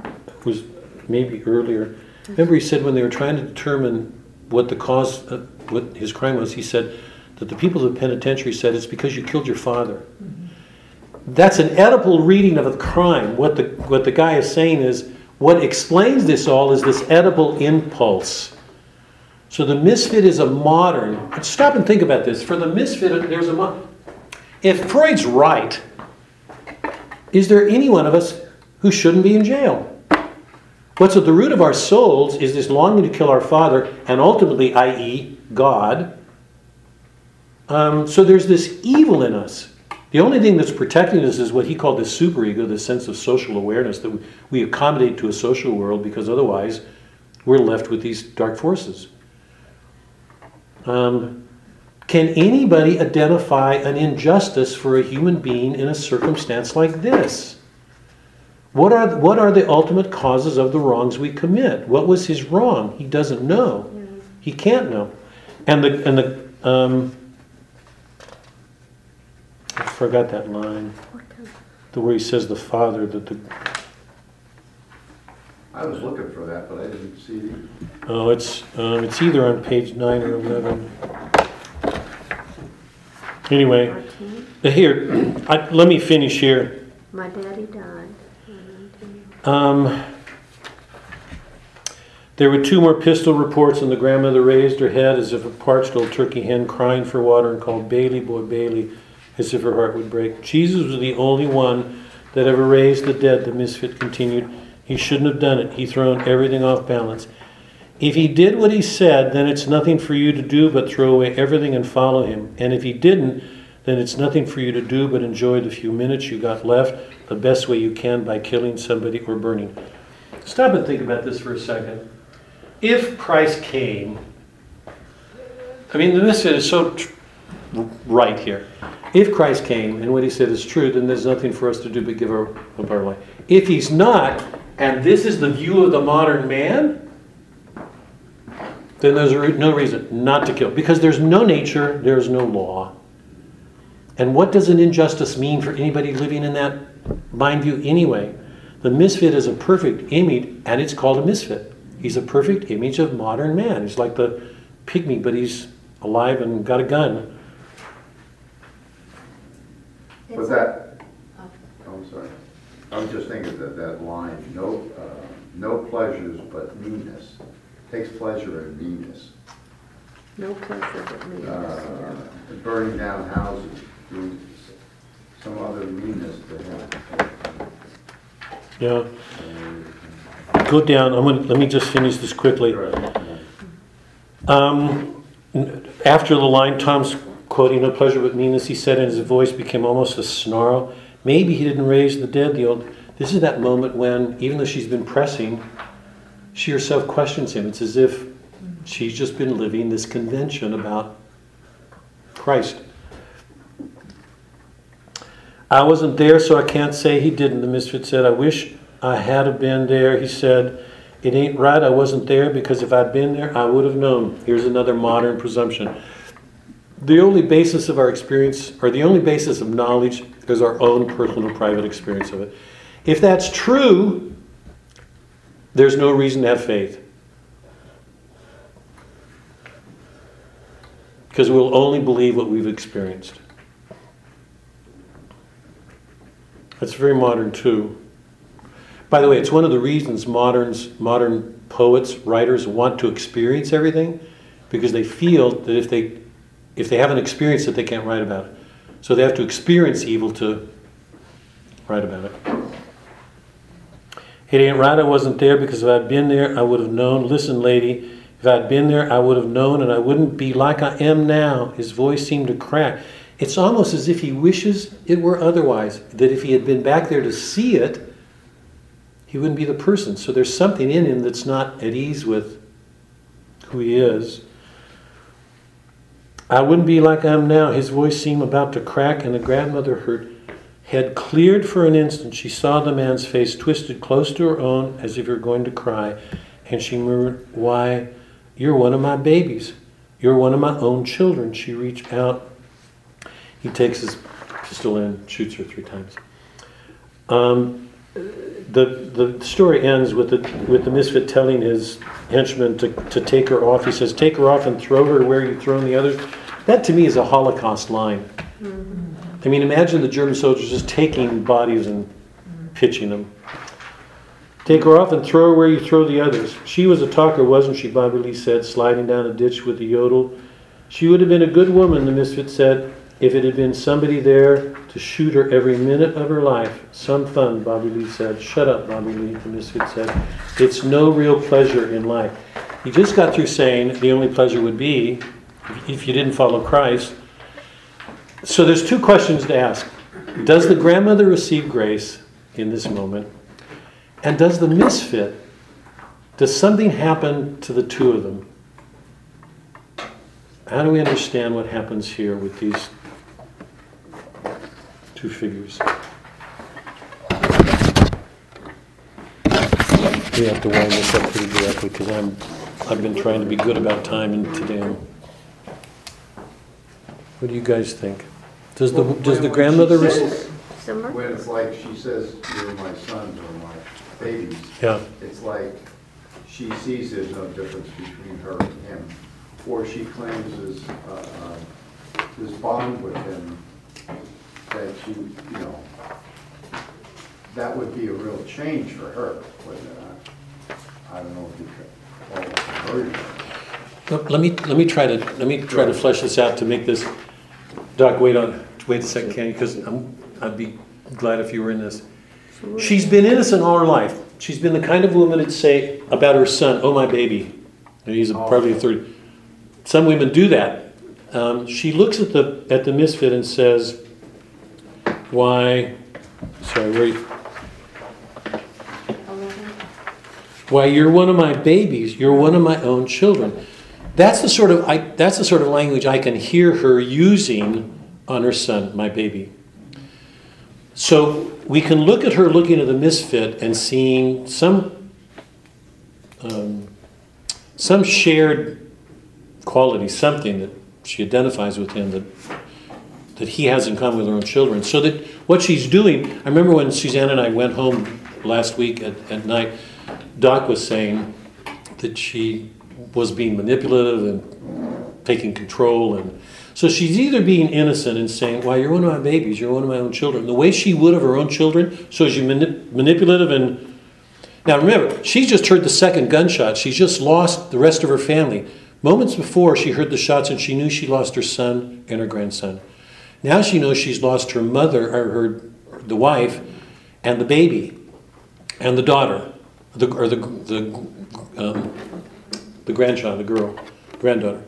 It was maybe earlier. Remember, he said when they were trying to determine what the cause, uh, what his crime was, he said that the people of the penitentiary said it's because you killed your father. That's an Oedipal reading of a crime. What the what the guy is saying is what explains this all is this Oedipal impulse. So the misfit is a modern. Stop and think about this. For the misfit, there's a. mo- If Freud's right, is there any one of us who shouldn't be in jail? What's at the root of our souls is this longing to kill our Father, and ultimately, i.e., God. Um, so there's this evil in us. The only thing that's protecting us is what he called the superego, the sense of social awareness that we accommodate to a social world because otherwise we're left with these dark forces. Um, can anybody identify an injustice for a human being in a circumstance like this? What are, what are the ultimate causes of the wrongs we commit? What was his wrong? He doesn't know. He can't know. And the, and the, um, I forgot that line. The where he says the Father, that the, I was looking for that, but I didn't see the, oh, it's, um, it's either on page nine or eleven. Anyway, here, I, let me finish here. my daddy died. Um, there were two more pistol reports, and the grandmother raised her head as if a parched old turkey hen crying for water and called Bailey, boy, Bailey, as if her heart would break. Jesus was the only one that ever raised the dead, the misfit continued. He shouldn't have done it. He thrown everything off balance. If he did what he said, then it's nothing for you to do but throw away everything and follow him. And if he didn't, then it's nothing for you to do but enjoy the few minutes you got left the best way you can by killing somebody or burning. Stop and think about this for a second. If Christ came, I mean, the misfit is so tr- right here. If Christ came and what he said is true, then there's nothing for us to do but give our, up our life. If he's not, and this is the view of the modern man, then there's no reason not to kill. Because there's no nature, there's no law. And what does an injustice mean for anybody living in that mind you, anyway? The misfit is a perfect image, and it's called a misfit. He's a perfect image of modern man. He's like the pygmy, but he's alive and got a gun. but that, oh, I'm sorry. I was just thinking that, that line, no, uh, no pleasures but meanness, takes pleasure in meanness. No pleasure but me. Uh, Burning down houses, doing some other meanness to him. Yeah. Go down. I'm gonna, let me just finish this quickly. Um, n- after the line, Tom's quoting "No pleasure but meanness," he said, and his voice became almost a snarl. Maybe he didn't raise the dead. The old. This is that moment when, even though she's been pressing, she herself questions him. It's as if she's just been living this convention about Christ. I wasn't there, so I can't say he didn't. The misfit said, I wish I had have been there. He said, It ain't right, I wasn't there, because if I'd been there, I would have known. Here's another modern presumption. The only basis of our experience, or the only basis of knowledge, is our own personal, private experience of it. If that's true, there's no reason to have faith. Because we'll only believe what we've experienced. That's very modern too. By the way, it's one of the reasons moderns, modern poets, writers want to experience everything, because they feel that if they, if they haven't experienced it, they can't write about it. So they have to experience evil to write about it. It ain't right I wasn't there because if I'd been there, I would have known. Listen, lady, If I'd been there, I would have known and I wouldn't be like I am now. His voice seemed to crack. It's almost as if he wishes it were otherwise, that if he had been back there to see it, he wouldn't be the person. So there's something in him that's not at ease with who he is. I wouldn't be like I am now. His voice seemed about to crack, and the grandmother, her head cleared for an instant. She saw the man's face twisted close to her own as if he were going to cry, and she murmured, Why, you're one of my babies. You're one of my own children. She reached out. He takes his pistol and shoots her three times. Um, the, the story ends with the, with the misfit telling his henchman to, to take her off. He says, Take her off and throw her where you've thrown the others. That to me is a Holocaust line. I mean, imagine the German soldiers just taking bodies and pitching them. Take her off and throw her where you throw the others. She was a talker, wasn't she? Bobby Lee said, sliding down a ditch with a yodel. She would have been a good woman, the misfit said, if it had been somebody there to shoot her every minute of her life. Some fun, Bobby Lee said. Shut up, Bobby Lee, the misfit said. It's no real pleasure in life. He just got through saying the only pleasure would be if you didn't follow Christ. So there's two questions to ask. Does the grandmother receive grace in this moment? And does the misfit, does something happen to the two of them? How do we understand what happens here with these two figures? We have to wind this up pretty directly because I'm, I've been trying to be good about time and today I'm. What do you guys think? Does the, does the grandmother receive? Summer? When it's like she says, you're my sons or my babies, Yeah, it's like she sees there's no difference between her and him. Or she claims this, uh, uh, this bond with him that she, you know, that would be a real change for her, wouldn't? I I don't know if you could call it conversion. Let let me, let me try to, let me try to flesh this out to make this, Doc, wait on, wait a second, Kenny, because I'm, I'd be glad if you were in this. She's been innocent all her life. She's been the kind of woman that'd say about her son, oh, my baby. And he's a- probably a third. Some women do that. Um, she looks at the, at the misfit and says, why, sorry, where, you- why, you're one of my babies. You're one of my own children. That's the sort of I, that's the sort of language I can hear her using on her son, my baby. So we can look at her looking at the misfit and seeing some um, some shared quality, something that she identifies with him that that he has in common with her own children. So that what she's doing, I remember when Suzanne and I went home last week at, at night, Doc was saying that she was being manipulative and taking control and so she's either being innocent and saying, Why, you're one of my babies, you're one of my own children, the way she would of her own children, so she's manip- manipulative and now remember, she's just heard the second gunshot. She's just lost the rest of her family. Moments before she heard the shots and she knew she lost her son and her grandson. Now she knows she's lost her mother or her the wife and the baby and the daughter, the, or the the um, the grandchild, the girl, granddaughter.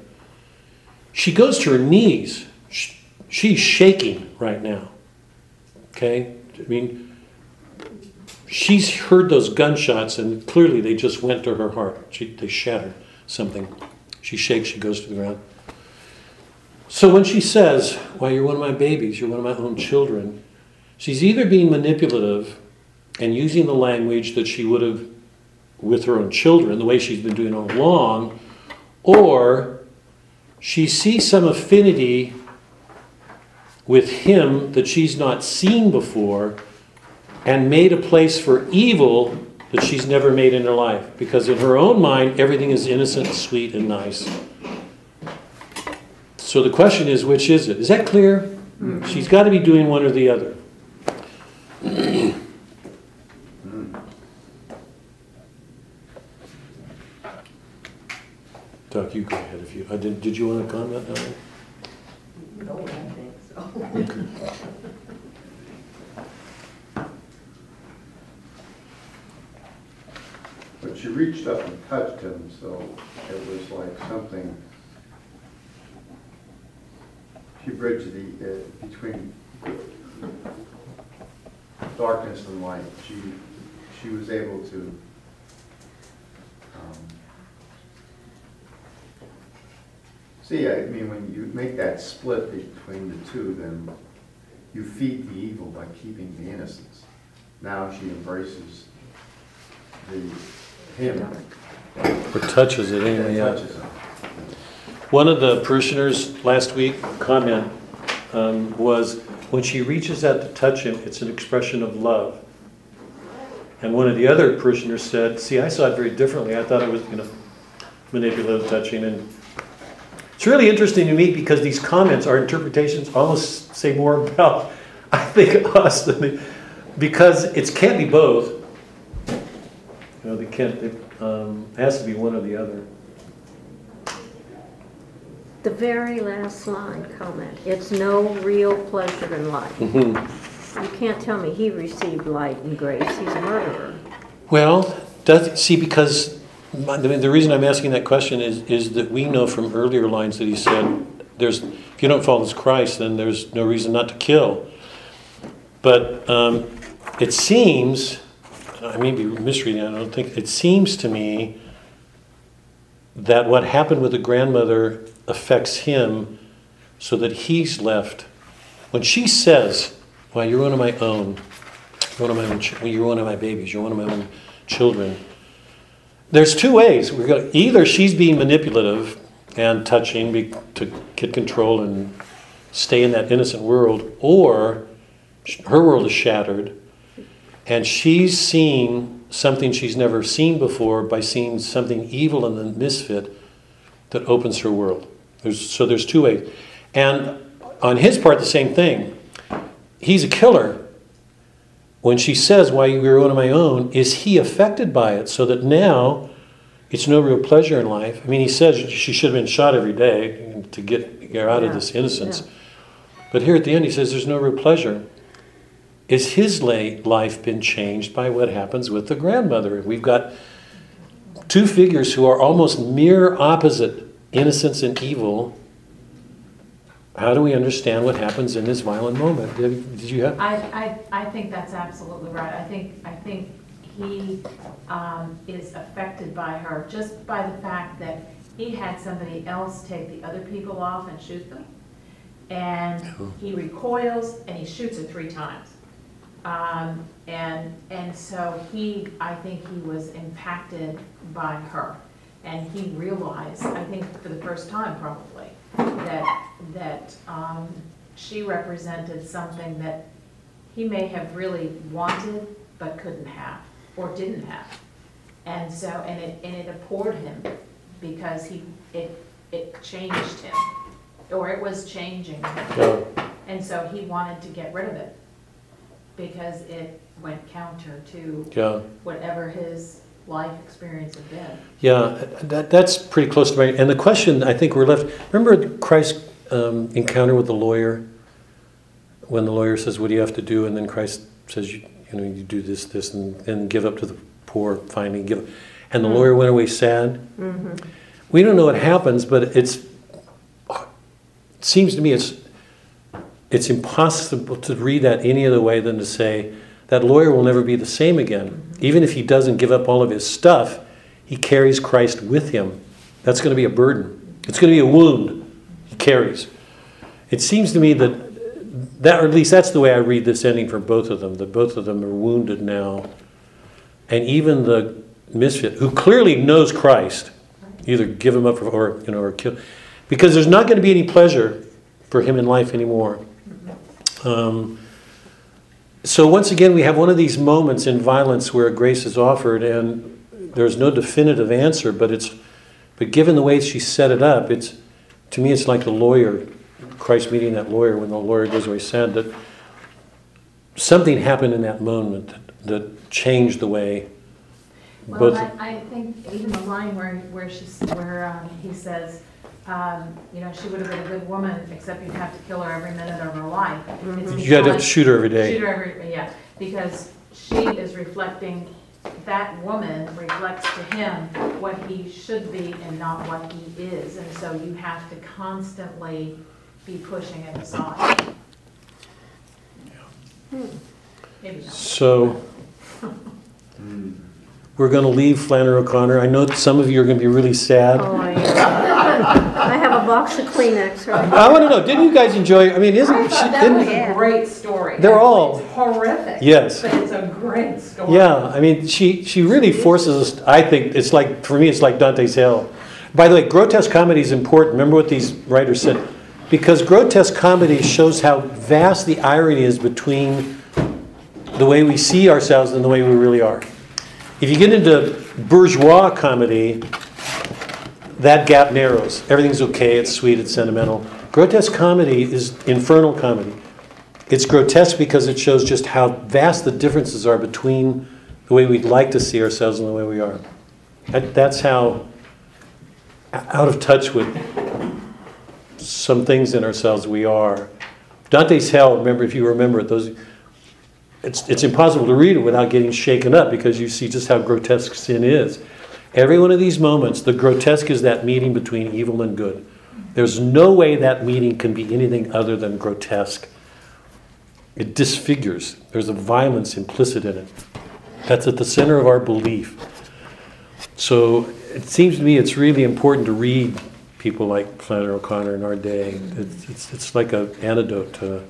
She goes to her knees. Sh- She's shaking right now. Okay? I mean, she's heard those gunshots and clearly they just went to her heart. She, they shattered something. She shakes, she goes to the ground. So when she says, Why, you're one of my babies, you're one of my own children, she's either being manipulative and using the language that she would have with her own children, the way she's been doing all along, or she sees some affinity with him that she's not seen before and made a place for evil that she's never made in her life. Because in her own mind, everything is innocent, sweet, and nice. So the question is, which is it? Is that clear? Mm-hmm. She's got to be doing one or the other. <clears throat> Doc, you go ahead if you. I did. Did you want to comment? on it? No, I don't think so. Okay. But she she reached up and touched him, so it was like something, she bridged the, uh, between darkness and light. She, she was able to, um, see, I mean, when you make that split between the two, then you feed the evil by keeping the innocence. Now she embraces the, him. Or touches it anyway, touches. One of the parishioners last week comment um, was, when she reaches out to touch him, it's an expression of love. And one of the other parishioners said, see, I saw it very differently. I thought it was, you know, manipulative touching. And it's really interesting to me because these comments, our interpretations almost say more <laughs> about, I think, us than because it can't be both. You know, they can't, it um, has to be one or the other. The very last line comment, it's no real pleasure in life. You can't tell me he received light and grace, he's a murderer. Well, does, see, because my, the, the reason I'm asking that question is, is that we know from earlier lines that he said, there's, if you don't follow Christ, then there's no reason not to kill. But um, it seems, I may be misreading, I don't think, it seems to me that what happened with the grandmother affects him so that he's left. When she says, Well, you're one of my own, you're one of my own, ch- you're one of my babies, you're one of my own children. There's two ways. We're going either she's being manipulative and touching to get control and stay in that innocent world, or her world is shattered, and she's seeing something she's never seen before by seeing something evil in the misfit that opens her world. There's, so there's two ways. And on his part, the same thing. He's a killer. When she says, Why you were one of my own, is he affected by it so that now it's no real pleasure in life? I mean, he says she should have been shot every day to get her out of this innocence. But here at the end, he says there's no real pleasure. Is his life been changed by what happens with the grandmother? We've got two figures who are almost mirror opposite innocence and evil. How do we understand what happens in this violent moment? Did, did you have? I, I, I think that's absolutely right. I think, I think he um, is affected by her just by the fact that he had somebody else take the other people off and shoot them. And he recoils and he shoots her three times. Um, And, and so he, I think he was impacted by her. And he realized, I think for the first time probably, that, that um, she represented something that he may have really wanted but couldn't have, or didn't have. And so, and it, and it abhorred him because he, it, it changed him, or it was changing him. Yeah. And so he wanted to get rid of it because it went counter to Yeah, whatever his life experience had been. yeah, that, that's pretty close to my. And the question I think we're left. Remember Christ's um, encounter with the lawyer, when the lawyer says, "What do you have to do?" and then Christ says, "You, you know, you do this, this, and, and give up to the poor. Finally, give." And the lawyer went away sad. We don't know what happens, but it's. It seems to me it's. It's impossible to read that any other way than to say that lawyer will never be the same again. Even if he doesn't give up all of his stuff, he carries Christ with him. That's going to be a burden. It's going to be a wound he carries. It seems to me that that, or at least that's the way I read this ending for both of them. That both of them are wounded now, and even the misfit who clearly knows Christ, either give him up or you know, or kill, because there's not going to be any pleasure for him in life anymore. Um, so once again, we have one of these moments in violence where grace is offered, and there's no definitive answer. But it's, but given the way she set it up, it's to me, it's like the lawyer, Christ meeting that lawyer when the lawyer goes away sad that something happened in that moment that, that changed the way. Well. I, I think even the line where, where she's, where um, he says, um, you know, she would have been a good woman, except you'd have to kill her every minute of her life. It's You had to because- shoot her every day. Shoot her every, yeah, because she is reflecting that woman reflects to him what he should be and not what he is. And so you have to constantly be pushing it aside. Maybe not. So, <laughs> we're gonna leave Flannery O'Connor. I know that some of you are gonna be really sad. Oh, I I have a box of Kleenex, right? I wanna know, didn't you guys enjoy, I mean, isn't, I she, thought that was didn't, a great story. They're all- It's horrific. Yes. But it's a great story. yeah, I mean, she, she really forces us, I think, it's like, for me, it's like Dante's Hell. By the way, grotesque comedy is important. Remember what these writers said? Because grotesque comedy shows how vast the irony is between the way we see ourselves and the way we really are. If you get into bourgeois comedy, that gap narrows. Everything's okay, it's sweet, it's sentimental. Grotesque comedy is infernal comedy. It's grotesque because it shows just how vast the differences are between the way we'd like to see ourselves and the way we are. That, that's how out of touch with some things in ourselves we are. Dante's Hell, remember, if you remember it, those, it's, it's impossible to read it without getting shaken up because you see just how grotesque sin is. Every one of these moments, the grotesque is that meeting between evil and good. There's no way that meeting can be anything other than grotesque. It disfigures, there's a violence implicit in it. That's at the center of our belief. So it seems to me it's really important to read people like Flannery O'Connor in our day. It's, it's, it's like an antidote to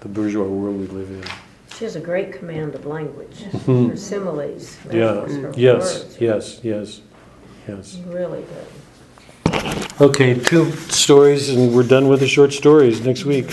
the bourgeois world we live in. She has a great command of language, Mhm. her similes, Yeah, metaphors, her yes, words. yes, yes, yes. Really good. Okay, two stories and we're done with the short stories next week.